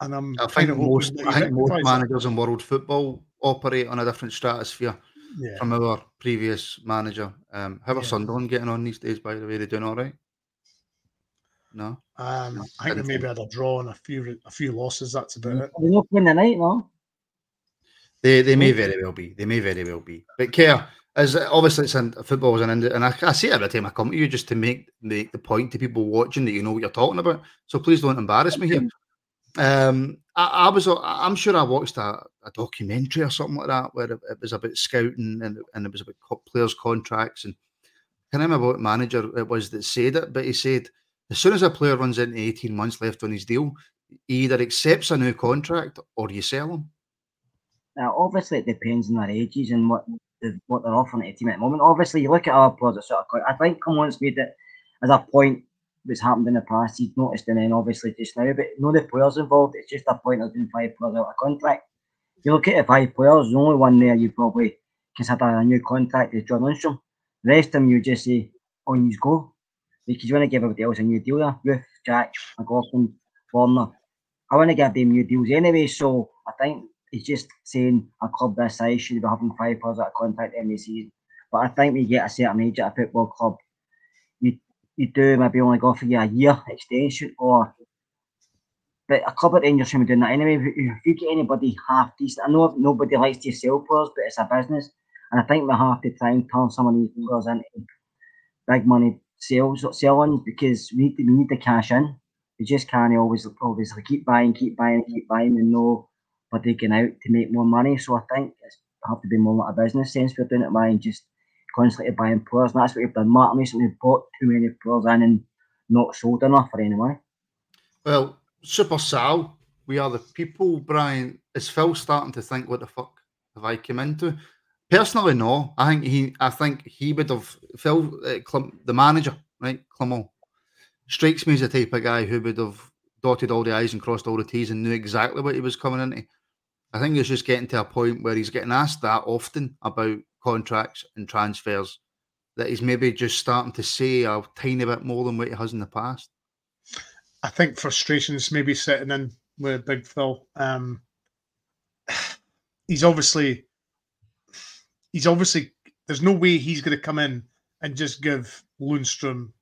And I'm I think most I think most managers in world football operate on a different stratosphere yeah. from our previous manager. Um, how are yeah. Sunderland getting on these days? By the way, they doing all right? No, um, I think they maybe had a draw and a few a few losses. That's about it. They're not playing the night, no. They they may very well be. They may very well be. But care as obviously it's in, football was an and I, I say it every time I come to you just to make make the point to people watching that you know what you're talking about. So please don't embarrass me here. Um, I, I was I'm sure I watched a, a, documentary or something like that where it, was about scouting and, and it was about players' contracts and I can't remember what manager it was that said it, but he said as soon as a player runs into 18 months left on his deal, he either accepts a new contract or you sell him. Now, obviously, it depends on their ages and what the, what they're offering at a team at the moment. Obviously, you look at our players sort of. I think once made it as a point that's happened in the past. He's noticed, and then obviously just now, but no the players involved. It's just a point of doing five players out of contract. If you look at the five players, the only one there you probably consider a new contract is John Lundstram. The rest of them you just say on you go because you want to give everybody else a new deal there. Roofe, Jack, McLaughlin, Warner. I want to give them new deals anyway. So I think he's just saying a club this size should be having five players that contact every season. But I think we get a certain age at a football club, you you do maybe only go for a year extension or but a club at Rangers should be doing that anyway. If you get anybody half decent, I know nobody likes to sell players, but it's a business. And I think we have to try and turn some of these players into big money sales selling because we need to, we need the cash in. We just can't always obviously keep buying, keep buying, keep buying and no for taking out to make more money. So I think it's have to be more like a business sense for doing it and just constantly buying players. And that's what you've done. Martin recently bought too many players in and not sold enough for anyone. Well, Super Sal, we are the people, Brian. Is Phil starting to think what the fuck have I come into? Personally, no. I think he I think he would have Phil uh, the manager, right? Clement strikes me as the type of guy who would have dotted all the I's and crossed all the T's and knew exactly what he was coming into. I think he's just getting to a point where he's getting asked that often about contracts and transfers that he's maybe just starting to say a tiny bit more than what he has in the past. I think frustrations maybe setting in with Big Phil. Um, he's obviously, he's obviously. There's no way he's going to come in and just give Lundstram,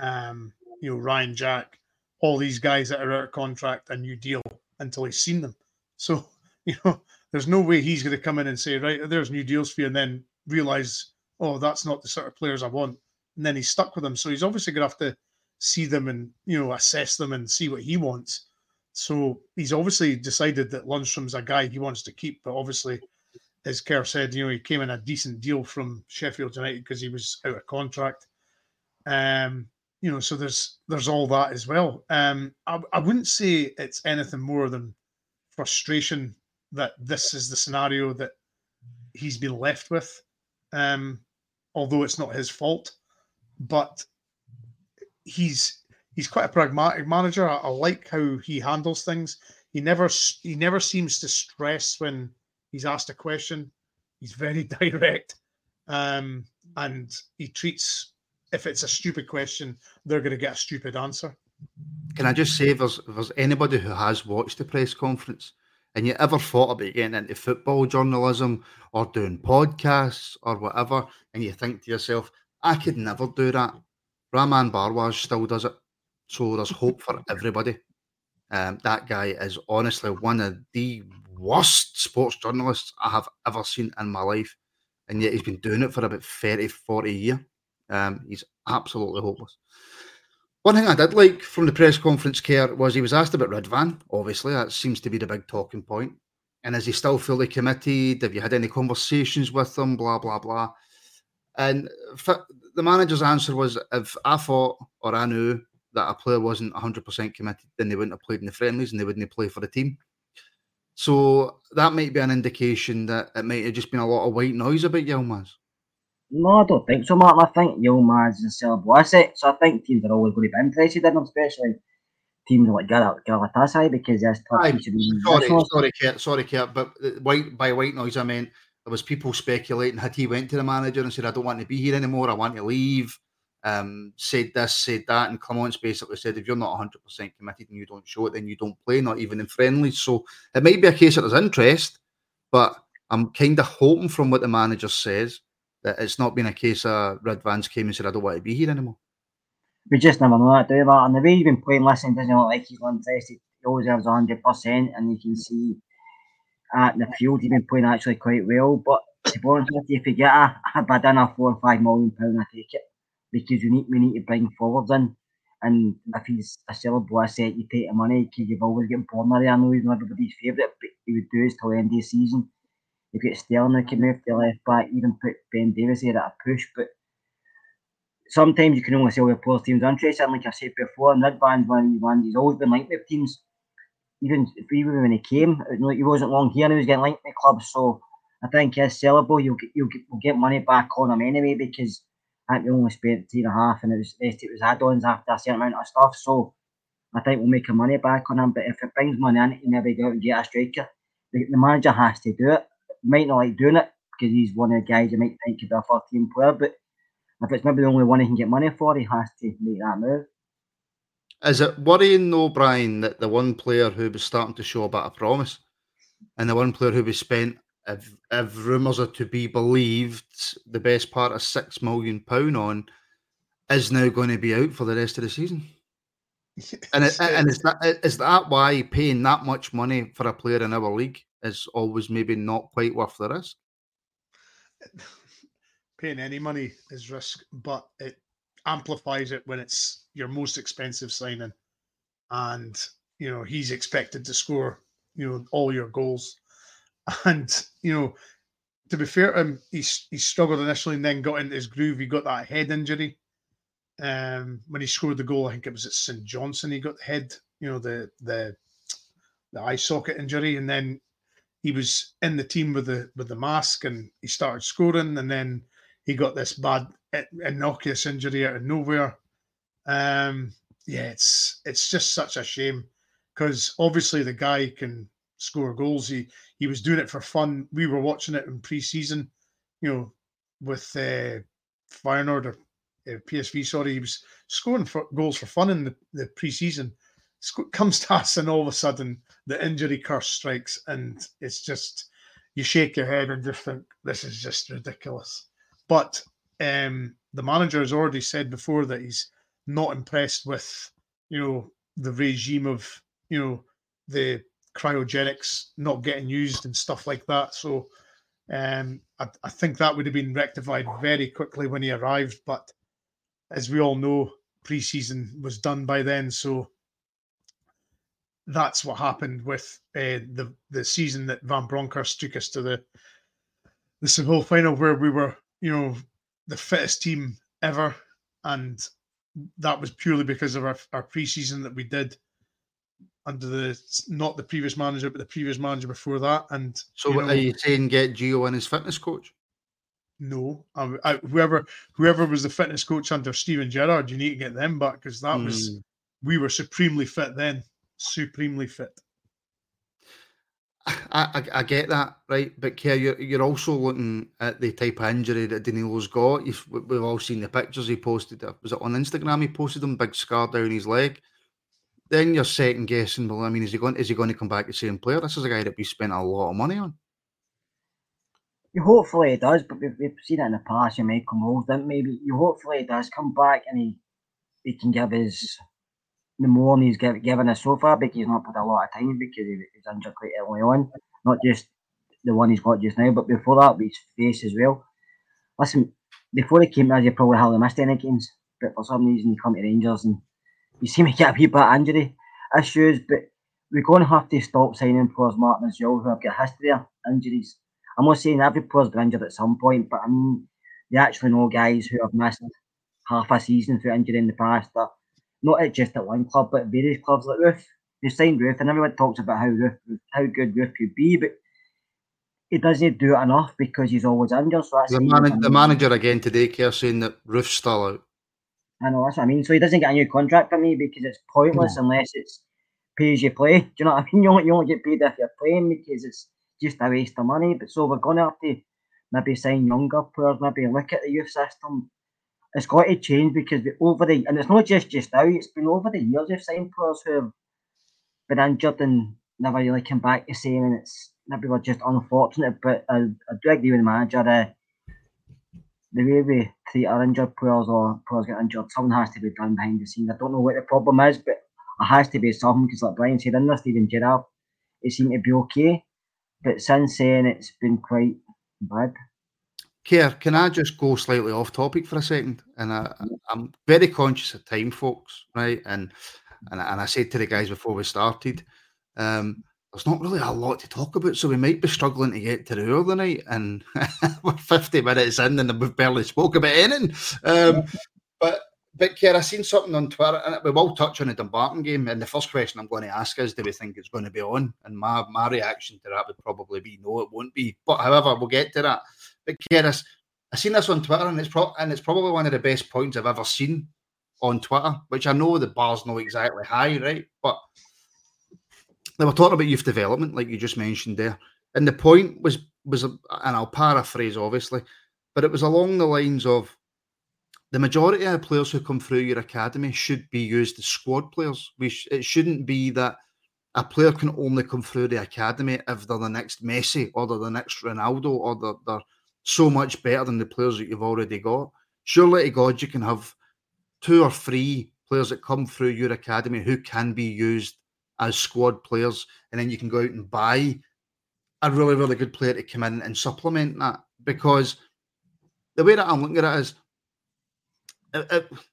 um, you know, Ryan Jack, all these guys that are out of contract a new deal until he's seen them. So you know, there's no way he's going to come in and say, right, there's new deals for you, and then realize, oh, that's not the sort of players I want, and then he's stuck with them. So he's obviously going to have to see them and you know assess them and see what he wants. So he's obviously decided that Lundstram's a guy he wants to keep, but obviously, as Kerr said, you know, he came in a decent deal from Sheffield United because he was out of contract. Um, you know, so there's there's all that as well. Um, I, I wouldn't say it's anything more than frustration that this is the scenario that he's been left with, um, although it's not his fault. But he's he's quite a pragmatic manager. I, I, like how he handles things. He never he never seems to stress when he's asked a question. He's very direct, um, and he treats if it's a stupid question, they're going to get a stupid answer. Can I just say, if there's, if there's anybody who has watched the press conference, and you ever thought about getting into football journalism or doing podcasts or whatever, and you think to yourself, I could never do that. Rahman Barwaz still does it. So there's hope for everybody. Um, that guy is honestly one of the worst sports journalists I have ever seen in my life. And yet he's been doing it for about 30, 40 years. Um, he's absolutely hopeless. One thing I did like from the press conference, Kerr, was he was asked about Ridvan. Obviously, that seems to be the big talking point. And is he still fully committed? Have you had any conversations with him? Blah, blah, blah. And the manager's answer was if I thought or I knew that a player wasn't 100% committed, then they wouldn't have played in the friendlies and they wouldn't play for the team. So that might be an indication that it might have just been a lot of white noise about Yilmaz. No, I don't think so, Martin. I think Yilmaz is a sellable asset, so I think teams are always going to be interested in him, especially teams like Gal- Galatasaray because that's sorry, sorry, sorry, Kurt, sorry, Kurt, but white by white noise, I mean there was people speculating had he went to the manager and said, "I don't want to be here anymore. I want to leave." Um, said this, said that, and Clement's basically said, "If you're not 100 percent committed and you don't show it, then you don't play, not even in friendlies." So it might be a case that there's interest, but I'm kind of hoping from what the manager says it's not been a case of Ridvan's came and said, "I don't want to be here anymore." We just never know that, do we? And the way he's been playing, listen, doesn't look like he's interested. He always has 100 percent, and you can see at the field. He's been playing actually quite well. But to be honest with you, if you get a, a bid in a four or five million pound, I take it because we need we need to bring forwards in. And if he's a sellable asset, you take the money because you've always got Bornery. I know he's not everybody's favourite, but he would do his till the end of the season. You've got Sterling who can move to the left back, even put Ben Davies here at a push. But sometimes you can only sell your players teams interested. And like I said before, Ridvan's one, one he's always been linked with teams even even when he came, he wasn't long here and he was getting linked to clubs. So I think he's sellable. You'll get you'll get, we'll get money back on him anyway because I think we only spent two and a half and it was it was add-ons after a certain amount of stuff. So I think we'll make our money back on him. But if it brings money in, you maybe go out and get a striker. The, the manager has to do it. He might not like doing it because he's one of the guys you might think could be a 14 player, but if it's maybe the only one he can get money for, he has to make that move. Is it worrying though, Brian, that the one player who was starting to show a bit of promise and the one player who was spent, if, if rumours are to be believed, the best part of six million pound on, is now going to be out for the rest of the season? and it, and is that is that why paying that much money for a player in our league is always maybe not quite worth the risk? Paying any money is risk, but it amplifies it when it's your most expensive signing, and you know he's expected to score you know all your goals, and you know to be fair to him, he he struggled initially and then got into his groove. He got that head injury. Um, when he scored the goal, I think it was at St Johnstone. He got the head, you know, the the the eye socket injury, and then he was in the team with the with the mask, and he started scoring, and then he got this bad innocuous injury out of nowhere. Um, yeah, it's it's just such a shame because obviously the guy can score goals. He he was doing it for fun. We were watching it in pre-season, you know, with uh, Feyenoord or uh, PSV. Sorry, he was scoring for goals for fun in the, the pre-season. Comes to us, and all of a sudden the injury curse strikes, and it's just you shake your head and just think this is just ridiculous. But um, the manager has already said before that he's not impressed with, you know, the regime of, you know, the cryogenics not getting used and stuff like that. So um, I, I think that would have been rectified very quickly when he arrived. But as we all know, preseason was done by then. So that's what happened with uh, the the season that Van Bronckhorst took us to the the Seville final, where we were, you know, the fittest team ever, and that was purely because of our, our preseason that we did under the not the previous manager, but the previous manager before that. And so, you know, are you saying get Gio and his fitness coach? No, I, I, whoever whoever was the fitness coach under Steven Gerrard, you need to get them back because that mm. was hmm. we were supremely fit then, supremely fit. I, I, I, get that, right? But Kerr, you're, you're also looking at the type of injury that Danilo's got. You've, we've all seen the pictures he posted. Uh, was it on Instagram? He posted them, big scar down his leg. Then you're second guessing. Well, I mean, is he going? Is he going to come back the same player? This is a guy that we spent a lot of money on. You hopefully he does, but we've, we've seen it in the past. You come Mould, didn't maybe you hopefully he does come back and he he can give his the more he's given, us so far because he's not put a lot of time because he was injured quite early on. Not just the one he's got just now, but before that, his face as well. Listen, before he came here, he probably hardly missed any games, but for some reason he come to Rangers and you seem to get a wee bit of injury issues, but we're going to have to stop signing players, Martin, as well, who have got history of injuries. I'm not saying every player's been injured at some point, but I mean, you actually know guys who have missed half a season through injury in the past. Or not at just at one club, but various clubs like Roofe. They signed Roofe, and everyone talks about how Roofe, how good Roofe could be, but he doesn't do it enough because he's always injured. So that's The, man- the manager again today, Kerr, saying that Roofe's still out. I know that's what I mean. So he doesn't get a new contract for me because it's pointless unless it's pay as you play. Do you know what I mean? You only, you only get paid if you're playing because it's just a waste of money. But so we're going to have to maybe sign younger players, maybe look at the youth system. It's got to change because over the and it's not just just now. It's been over the years we've signed players who have been injured and never really come back the same. And it's maybe we're just unfortunate. But I, I do agree with the manager. Uh, the way we treat our injured players or players get injured, something has to be done behind the scenes. I don't know what the problem is, but it has to be something because, like Brian said, there, Steven Gerrard, it seemed to be okay. But since then, it's been quite bad. Kerr, can I just go slightly off topic for a second? And I, I'm very conscious of time, folks, right? And and, I- and I said to the guys before we started, um, there's not really a lot to talk about, so we might be struggling to get to the hour tonight. And we're 50 minutes in, and we've barely spoke about anything. Um, but but Kerr, I seen something on Twitter, and we will touch on the Dumbarton game. And the first question I'm going to ask is, do we think it's going to be on? And my my reaction to that would probably be no, it won't be. But however, we'll get to that. But Kerr, I, seen this on Twitter, and it's pro- and it's probably one of the best points I've ever seen on Twitter. Which I know the bar's not exactly high, right? But they were talking about youth development, like you just mentioned there, and the point was was, and I'll paraphrase obviously, but it was along the lines of the majority of players who come through your academy should be used as squad players. We sh- it shouldn't be that a player can only come through the academy if they're the next Messi or they're the next Ronaldo or they're, they're so much better than the players that you've already got. Surely to God, you can have two or three players that come through your academy who can be used as squad players, and then you can go out and buy a really, really good player to come in and supplement that. Because the way that I'm looking at it is,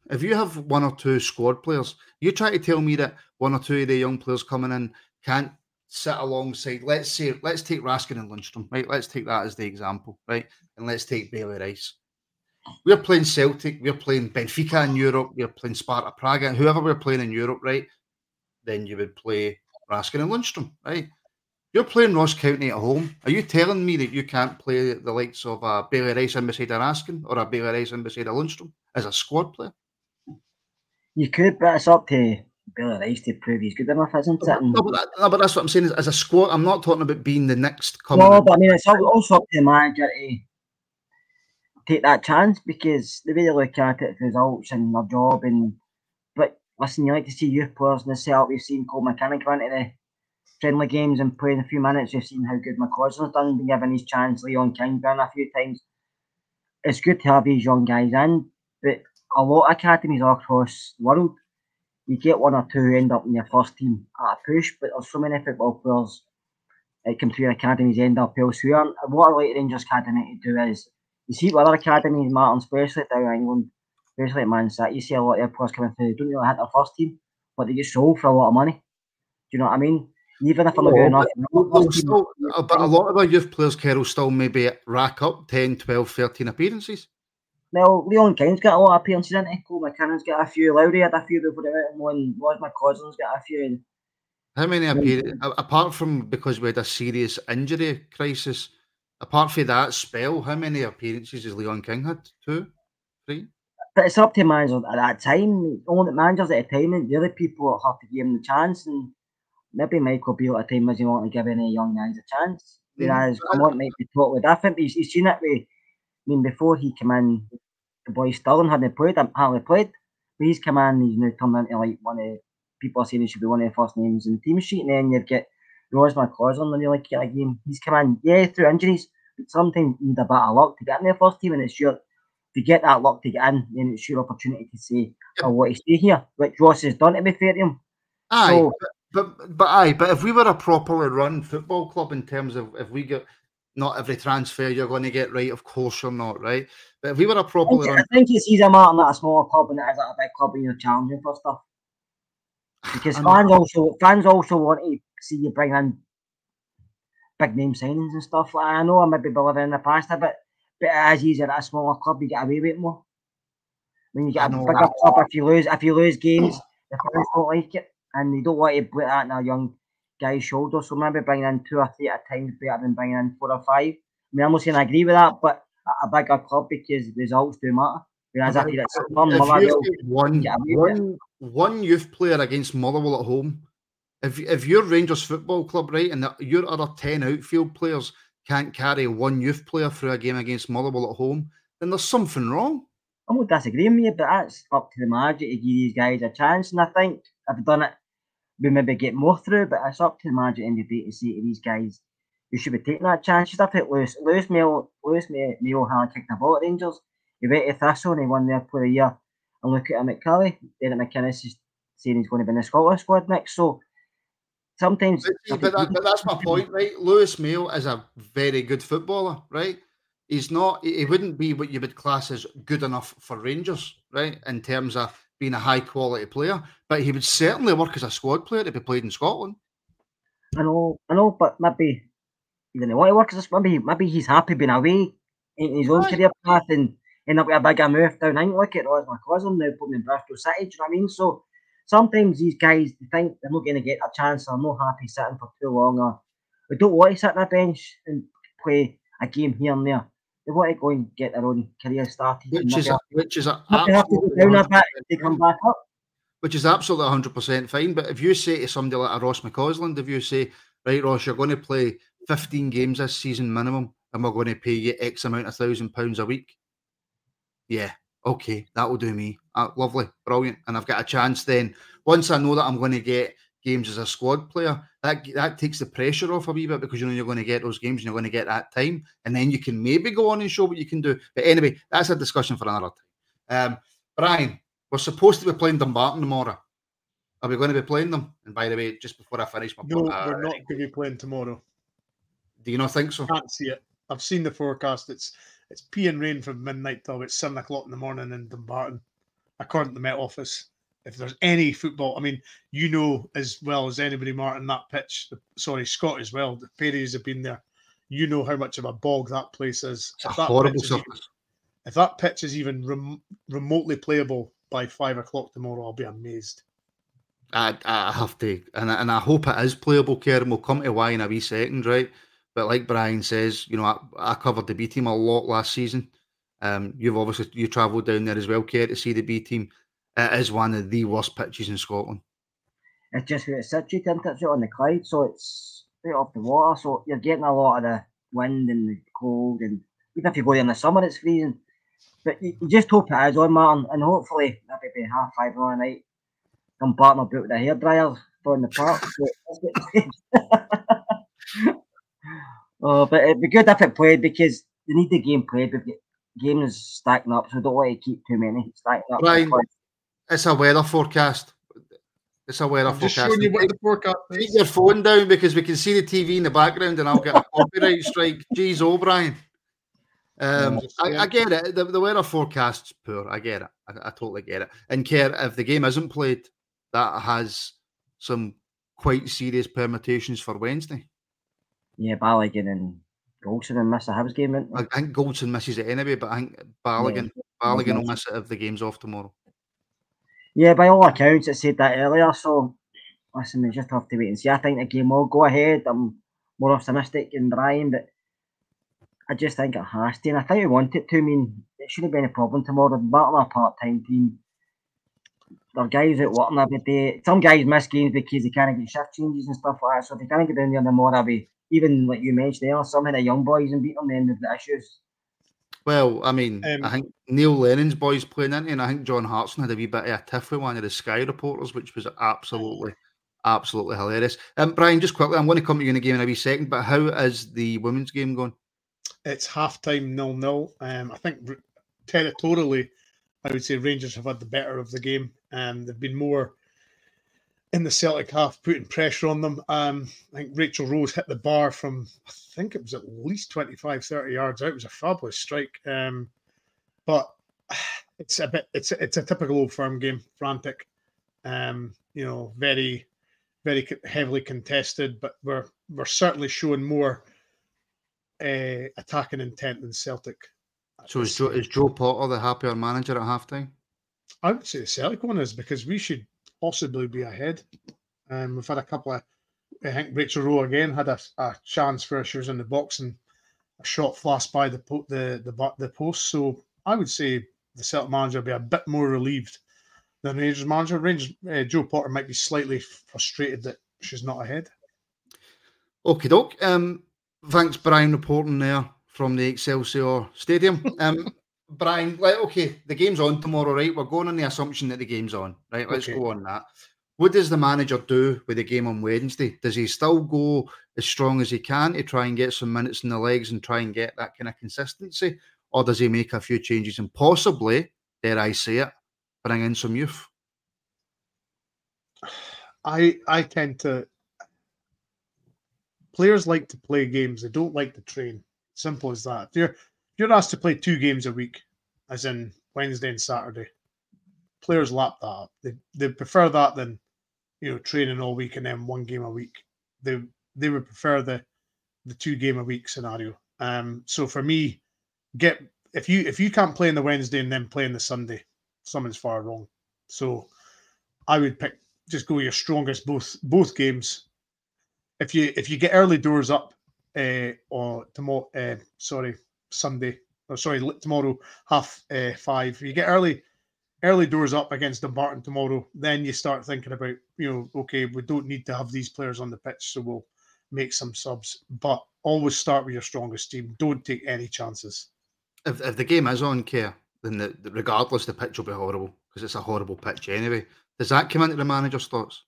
if you have one or two squad players, you try to tell me that one or two of the young players coming in can't sit alongside. Let's say, let's take Raskin and Lundstram, right? Let's take that as the example, right? And let's take Bailey Rice. We're playing Celtic, we're playing Benfica in Europe, we're playing Sparta Praga, whoever we're playing in Europe, right? Then you would play Raskin and Lundstram, right? You're playing Ross County at home. Are you telling me that you can't play the likes of a Bailey Rice in beside a Raskin or a Bailey Rice in beside a Lundstram as a squad player? You could, but it's up to Bailey Rice to prove he's good enough, isn't it? And- No, but, that, no, but that's what I'm saying. Is, as a squad, I'm not talking about being the next coming. No, but I mean, it's also up to the manager to take that chance because the way they look at it, results and their job. And but listen, you like to see youth players in the setup. We've seen Cole McKinnon come into the friendly games and play in a few minutes. We've seen how good McCausland's done, been given his chance. Leon King done a few times. It's good to have these young guys in, but a lot of academies all across the world, you get one or two who end up in your first team at a push, but there's so many football players that come through your academies end up elsewhere. And what I like Rangers Academy to do is you see other academies, Martin, especially down in England, especially at Man City, you see a lot of players coming through, they don't really hit their first team, but they get sold for a lot of money. Do you know what I mean? Even if I'm not No, good enough, still- uh, but a lot of our youth players, Carol, still maybe rack up 10, 12, 13 appearances. Well, Leon King's got a lot of appearances, isn't he? Cole McKinnon's got a few. Lowry had a few before they went and won. Ross McCausland's got a few. How many appearances, apart from because we had a serious injury crisis, apart from that spell, how many appearances has Leon King had? Two? Three? But it's up to managers at that time. Only managers at a time, and the other people have to give him the chance. And maybe Michael Beale at a time doesn't want to give any young guys a chance. Mm, Whereas but I- Lamont might be totally different. He's, he's seen it with, mean, before he came in, the boy Sterling hadn't played, hardly played. But he's come in, he's now turned into like one of people are saying he should be one of the first names in the team sheet. And then you get Ross McCausland when you like get a game. He's come in, yeah, through injuries, but sometimes you need a bit of luck to get in the first team, and it's your you get that luck to get in, then it's your opportunity to say, I want to stay here, which Ross has done to be fair to him. Aye, So- but, but but aye, but if we were a properly run football club in terms of if we get not every transfer you're going to get right, of course you're not right. But if we were a I properly think, I think it's easier, Martin, at a smaller club than it is at a big club when you're challenging for stuff. Because fans also fans also want to see you bring in big name signings and stuff. Like, I know I might be believing in the past a bit, but it is easier at a smaller club. You get away with it more. When you get a bigger club, if you lose, if you lose games, the fans don't like it, and they don't want to put that in a young guy's shoulder. So maybe bringing in two or three at a time is better than bringing in four or five. I mean, I'm not saying I agree with that, but a bigger club because results do matter. Whereas if you're at Sunderland, if Motherwell, you get one get away with it. one one youth player against Motherwell at home, if if you're Rangers Football Club right, and the, your other ten outfield players can't carry one youth player through a game against Motherwell at home, then there's something wrong. I'm not disagreeing with you, but that's up to the manager to give these guys a chance. And I think I've done it, we maybe get more through, but it's up to the manager in the day to say to these guys, you should be taking that chance. Just think Lewis. Lewis Mayo, Lewis Mayo, had kicked the ball at Rangers. He went to Thistle and he won their player of the year. And look at him at Killie. Derek McInnes is saying he's going to be in the Scotland squad next. So sometimes. But, see, but, that, but that's my point, right? Lewis Mayo is a very good footballer, right? He's not. He wouldn't be what you would class as good enough for Rangers, right? In terms of being a high quality player, but he would certainly work as a squad player to be played in Scotland. I know, I know, but maybe he didn't want to work as a maybe maybe he's happy being away in his own Aye. career path and end up with a bigger move down. I think look at Ross McCausland now putting in Bristol City. Do you know what I mean? So sometimes these guys they think they're not going to get a chance. They're not happy sitting for too long, or they don't want to sit on a bench and play a game here and there. They want to go and get their own career started. which is a, which is a maybe have to go absolutely down a bit 100% to come fine. back up. which is absolutely 100% fine. But if you say to somebody like a Ross McCausland, if you say, right, Ross, you're going to play 15 games this season minimum, and we're going to pay you X amount of thousand pounds a week, yeah, okay, that will do me. Uh, lovely, brilliant. And I've got a chance then. Once I know that I'm going to get games as a squad player, that that takes the pressure off a wee bit because you know you're going to get those games and you're going to get that time, and then you can maybe go on and show what you can do. But anyway, that's a discussion for another time. Um, Brian, we're supposed to be playing Dumbarton tomorrow. Are we going to be playing them? And by the way, just before I finish my No, point, uh, we're not going to be playing tomorrow. do you not think so? Can't see it. I've seen the forecast. It's it's pea and rain from midnight till about seven o'clock in the morning in Dumbarton, according to the Met Office. If there's any football, I mean, you know as well as anybody, Martin, that pitch. Sorry, Scott as well. The Perrys have been there. You know how much of a bog that place is. It's a If that horrible is even- surface. if that pitch is even rem- remotely playable by five o'clock tomorrow, I'll be amazed. I, I have to, and I, and I hope it is playable, Karen. We'll come to why in a wee second, right? But like Brian says, you know, I, I covered the B team a lot last season. Um, you've obviously you travelled down there as well, Kerr, to see the B team. It is one of the worst pitches in Scotland. It's just where it's situated, isn't it? On the Clyde, so it's right off the water. So you're getting a lot of the wind and the cold, and even if you go there in the summer, it's freezing. But you, you just hope it is on, Martin, and hopefully maybe by half five on the night, some partner boot with a hairdryer on the park. Oh, but it'd be good if it played because they need the game played. We've got games stacking up, so we don't want to keep too many stacking up. Brian, It's a weather forecast. It's a weather I'm just forecast. showing you what Take- the forecast Take is. your phone down because we can see the TV in the background and I'll get a copyright strike. Jeez, O'Brien. Um, I, I get it. The, the weather forecast's poor. I get it. I, I totally get it. And care if the game isn't played, that has some quite serious permutations for Wednesday. Yeah, Balogun and Goldson and miss a Hibs game, isn't I, they? I think Goldson misses it anyway, but I think Balogun, Balogun will miss it if the game's off tomorrow. Yeah, by all accounts, it said that earlier. So, listen, we just have to wait and see. I think the game will go ahead. I'm more optimistic than Brian, but I just think it has to. And I think we want it to. I mean, it shouldn't be any problem tomorrow. Are a part time team. There are guys out working every day. Some guys miss games because they can't get shift changes and stuff like that. So if they can't get down there tomorrow, be even like you mentioned there, some of the young boys and beat them, then they've got issues. Well, I mean, Um, I think Neil Lennon's boys playing in, and I think John Hartson had a wee bit of a tiff with one of the Sky reporters, which was absolutely, absolutely hilarious. Um, Brian, just quickly, I'm going to come to you in a game in a wee second, but how is the women's game going? It's half time nil nil. Um, I think territorially, I would say Rangers have had the better of the game. and they've been more in the Celtic half, putting pressure on them. Um, I think Rachel Rose hit the bar from, I think it was at least 25, 30 yards out. It was a fabulous strike. Um, but it's a bit, it's a, it's a typical old firm game, frantic. Um, you know, very, very heavily contested, but we're we're certainly showing more uh, attacking intent than Celtic. So is Joe, is Jo Potter the happier manager at halftime? I would say the Celtic one is because we should possibly be ahead. Um, we've had a couple of, I think Rachel Rowe again had a, a chance for she was in the box and a shot flashed by the po- the the the post. So I would say the Celtic manager will be a bit more relieved than Rangers manager. Rangers uh, Jo Potter might be slightly frustrated that she's not ahead. Okay, doke. Um, thanks, Brian, reporting there from the Excelsior Stadium. Um, Brian, like, okay, the game's on tomorrow, right? We're going on the assumption that the game's on, right? Let's Okay. go on that. What does the manager do with the game on Wednesday? Does he still go as strong as he can to try and get some minutes in the legs and try and get that kind of consistency? Or does he make a few changes and possibly, dare I say it, bring in some youth? I I tend to players like to play games. They don't like to train. Simple as that. If you're you're asked to play two games a week, as in Wednesday and Saturday, players lap that up. They they prefer that than you know training all week and then one game a week. They they would prefer the the two game a week scenario. Um, so for me, get if you if you can't play on the Wednesday and then play on the Sunday, something's far wrong. So I would pick just go your strongest both both games. If you if you get early doors up uh, or tomorrow, uh, sorry Sunday or sorry tomorrow half uh, five. You get early early doors up against Dumbarton tomorrow, then you start thinking about you know okay we don't need to have these players on the pitch, so we'll make some subs. But always start with your strongest team. Don't take any chances. If, if the game is on Kerr, then the, the- regardless, the pitch will be horrible because it's a horrible pitch anyway. Does that come into the manager's thoughts?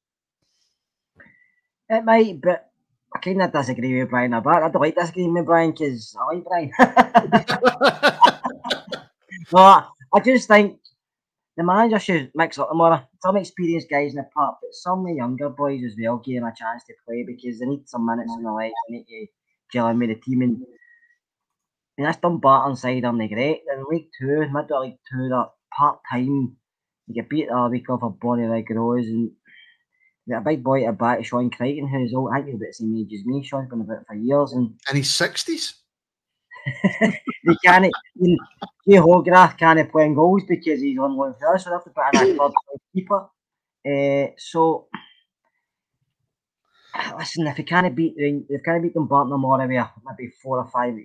It might, but I kind of disagree with Brian a bit. I don't like disagreeing with Brian because I like Brian. no, I just think the manager should mix up the more. Some experienced guys in the park, but some of the younger boys as well give them a chance to play because they need some minutes in the legs. They need to gel in with the team. And, and that's Dumbarton side, aren't they great? In League Two, mid of League Two, that part time, you get beat a week off a body like Rose and a big boy at the back, Sean Crighton, who's old, I think he's about the same age as me. Sean's been about it for years, and In his 60s? they can't. Jay Hogarth can't play in goals because he's on loan for us, so they have to put in a third keeper. Uh, so, listen, if you can't beat them, if you can't beat them, Barton or with maybe four or five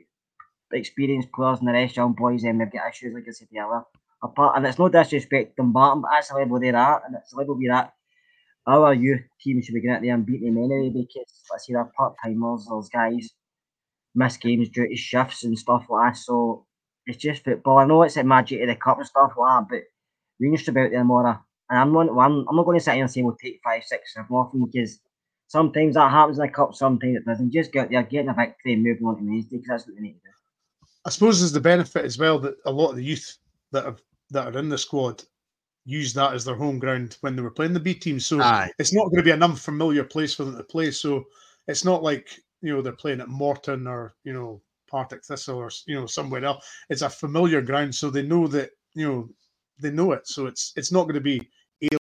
experienced players and the rest young boys, then they've got issues, like I said earlier. Apart, and it's no disrespect to Barton, but that's the level they're at, and it's the level we're at. Our youth team should be getting there and beating them anyway because let's see, they're part timers, those guys miss games due to shifts and stuff like that. So it's just football. I know it's a magic of the cup and stuff like that, but we need to be out there more. And I'm not, I'm, I'm not going to sit here and say we'll take five, six, seven off them because sometimes that happens in the cup, sometimes it doesn't. Just get there, getting a victory and moving on to Wednesday because that's what we need to do. I suppose there's the benefit as well that a lot of the youth that have that are in the squad use that as their home ground when they were playing the B team. So Aye. it's not going to be an unfamiliar place for them to play. So it's not like you know they're playing at Morton or you know Partick Thistle or you know somewhere else. It's a familiar ground, so they know that you know they know it. So it's it's not going to be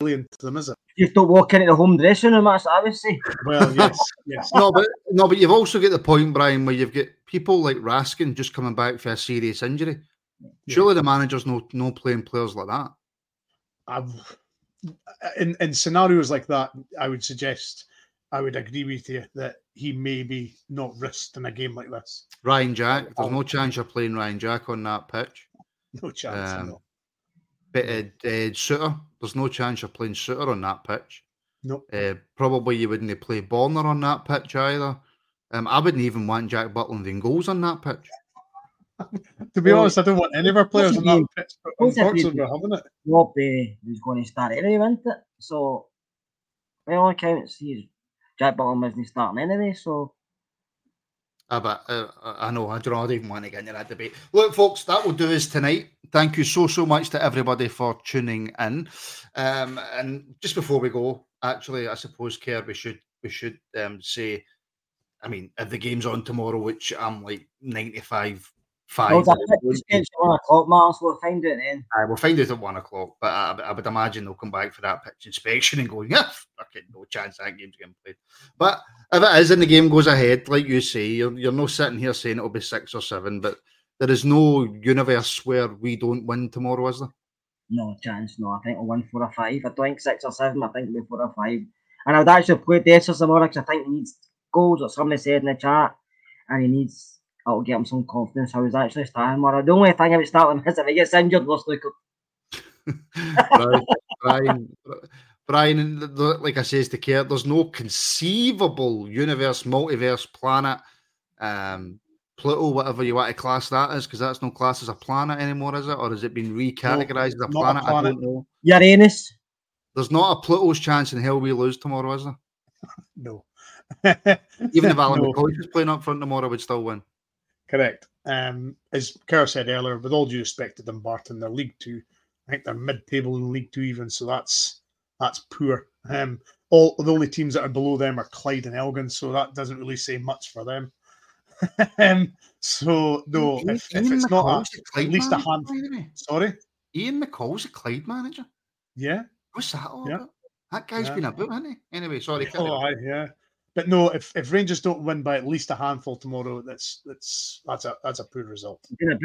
alien to them, is it? You don't walk into the home dressing room, that's what I would say. Well, yes, yes. no, but no, but you've also got the point, Brian, where you've got people like Raskin just coming back for a serious injury. Surely the manager's no no playing players like that. I've, in in scenarios like that, I would suggest I would agree with you that he may be not risked in a game like this. Ryan Jack, there's no chance you're playing Ryan Jack on that pitch. No chance. Um, no. But uh, uh, Souttar, there's no chance you're playing Souttar on that pitch. Nope. Uh, probably you wouldn't play Bonner on that pitch either. Um, I wouldn't even want Jack Butland in goals on that pitch. To be Well, honest, I don't want any of our players on that you- pitch, but unfortunately, we're having it. Rob was going to start anyway, wasn't it? So, by all accounts, he's Jack Butland wasn't starting anyway, so Uh, but uh, I know, I don't, know, I don't even want to get into that debate. Look, folks, that will do us tonight. Thank you so, so much to everybody for tuning in. Um, and just before we go, actually, I suppose, Kerr, we should we should um, say, I mean, if the game's on tomorrow, which I'm like 95 five. Well, it's one o'clock, we'll find it then. I will find it at one o'clock, but I, I, would imagine they'll come back for that pitch inspection and go, yeah, okay, no chance that game's getting played. But if it is and the game goes ahead, like you say, you're, you're not sitting here saying it'll be six or seven, but there is no universe where we don't win tomorrow, is there? No chance, no. I think we'll win four or five. I don't think six or seven, I think we'll be four or five. And I would actually play Dessers tomorrow because I think he needs goals, or somebody said in the chat, and he needs that'll get him some confidence I was actually starting. More. The only thing about starting is if he gets injured, we're snookered. Brian, Brian, like I says to Kerr, there's no conceivable universe, multiverse, planet, um, Pluto, whatever you want to class that as, because that's no class as a planet anymore, is it? Or has it been recategorized no, as a planet? a planet? I don't know. Uranus. There's not a Pluto's chance in hell we lose tomorrow, is there? No. Even if Alan no. McCoist is playing up front tomorrow, we'd still win. Correct. Um, as Kerr said earlier, with all due respect to Dumbarton, they're League Two. I think they're mid-table in League Two even, so that's that's poor. Um, all the only teams that are below them are Clyde and Elgin, so that doesn't really say much for them. um, so no, Ian, if, if it's not a, at least a handful. Sorry, Ian McCall's a Clyde manager. Yeah, what's that all yeah. about? That guy's yeah. been a boot, hasn't he? Anyway, sorry. Oh, yeah. But no, if, if Rangers don't win by at least a handful tomorrow, that's that's that's a that's a poor result.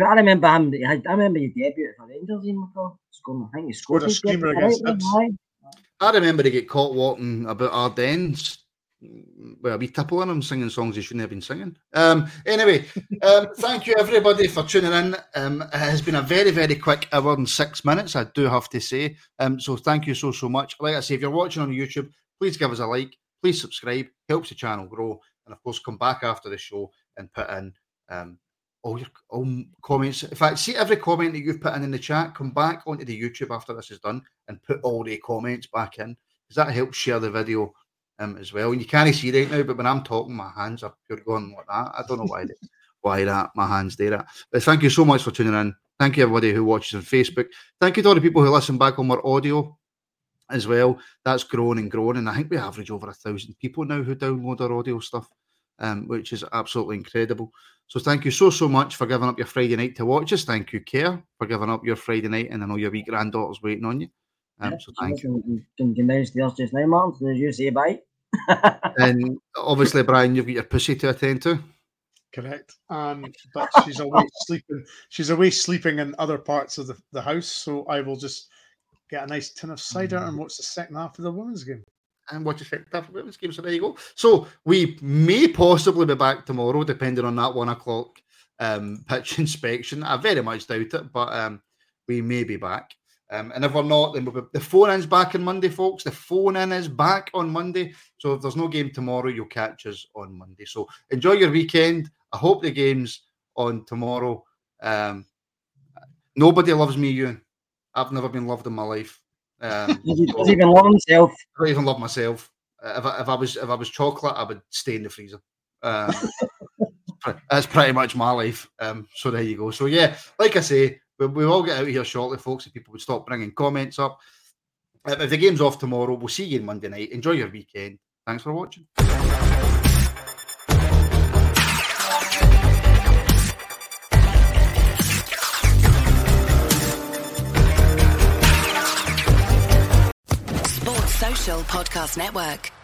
I remember him. I remember his debut for Rangers in McCall. Scoring, I think he scored, scored a screamer against I remember he get caught walking about Ardennes. Well, we tipple on him singing songs he shouldn't have been singing. Um, anyway, um, thank you everybody for tuning in. Um, it has been a very, very quick hour and six minutes, I do have to say. Um, so thank you so, so much. Like I say, if you're watching on YouTube, please give us a like please subscribe, helps the channel grow, and of course, come back after the show and put in um, all your all comments. In fact, see every comment that you've put in in the chat, come back onto the YouTube after this is done and put all the comments back in because that helps share the video um, as well. And you can't see right now, but when I'm talking, my hands are pure going like that. I don't know why. why that my hands do that. But thank you so much for tuning in. Thank you everybody who watches on Facebook. Thank you to all the people who listen back on our audio as well. That's grown and grown, and I think we average over a thousand people now who download our audio stuff, um, which is absolutely incredible. So thank you so so much for giving up your Friday night to watch us. Thank you, Kerr, for giving up your Friday night, and I know your wee granddaughter's waiting on you. Um, so thank you. Can come downstairs just now, Martin, as you say bye. and obviously, Brian, you've got your pussy to attend to. Correct. Um, but she's away sleeping. She's away sleeping in other parts of the, the house. So I will just get a nice tin of cider, mm. and watch the second half of the women's game. And watch the second half of the women's game. So there you go. So we may possibly be back tomorrow, depending on that one o'clock um, pitch inspection. I very much doubt it, but um, we may be back. Um, and if we're not, then we'll be, the phone in's back on Monday, folks. The phone in is back on Monday. So if there's no game tomorrow, you'll catch us on Monday. So enjoy your weekend. I hope the game's on tomorrow. Um, nobody loves me, Ewan. I've never been loved in my life. Um, even love himself. I don't even love myself. Uh, if I, if I was if I was chocolate, I would stay in the freezer. Um, that's pretty much my life. Um, so there you go. So yeah, like I say, we, we all get out of here shortly, folks. If people would stop bringing comments up. If the game's off tomorrow, we'll see you on Monday night. Enjoy your weekend. Thanks for watching. Podcast Network.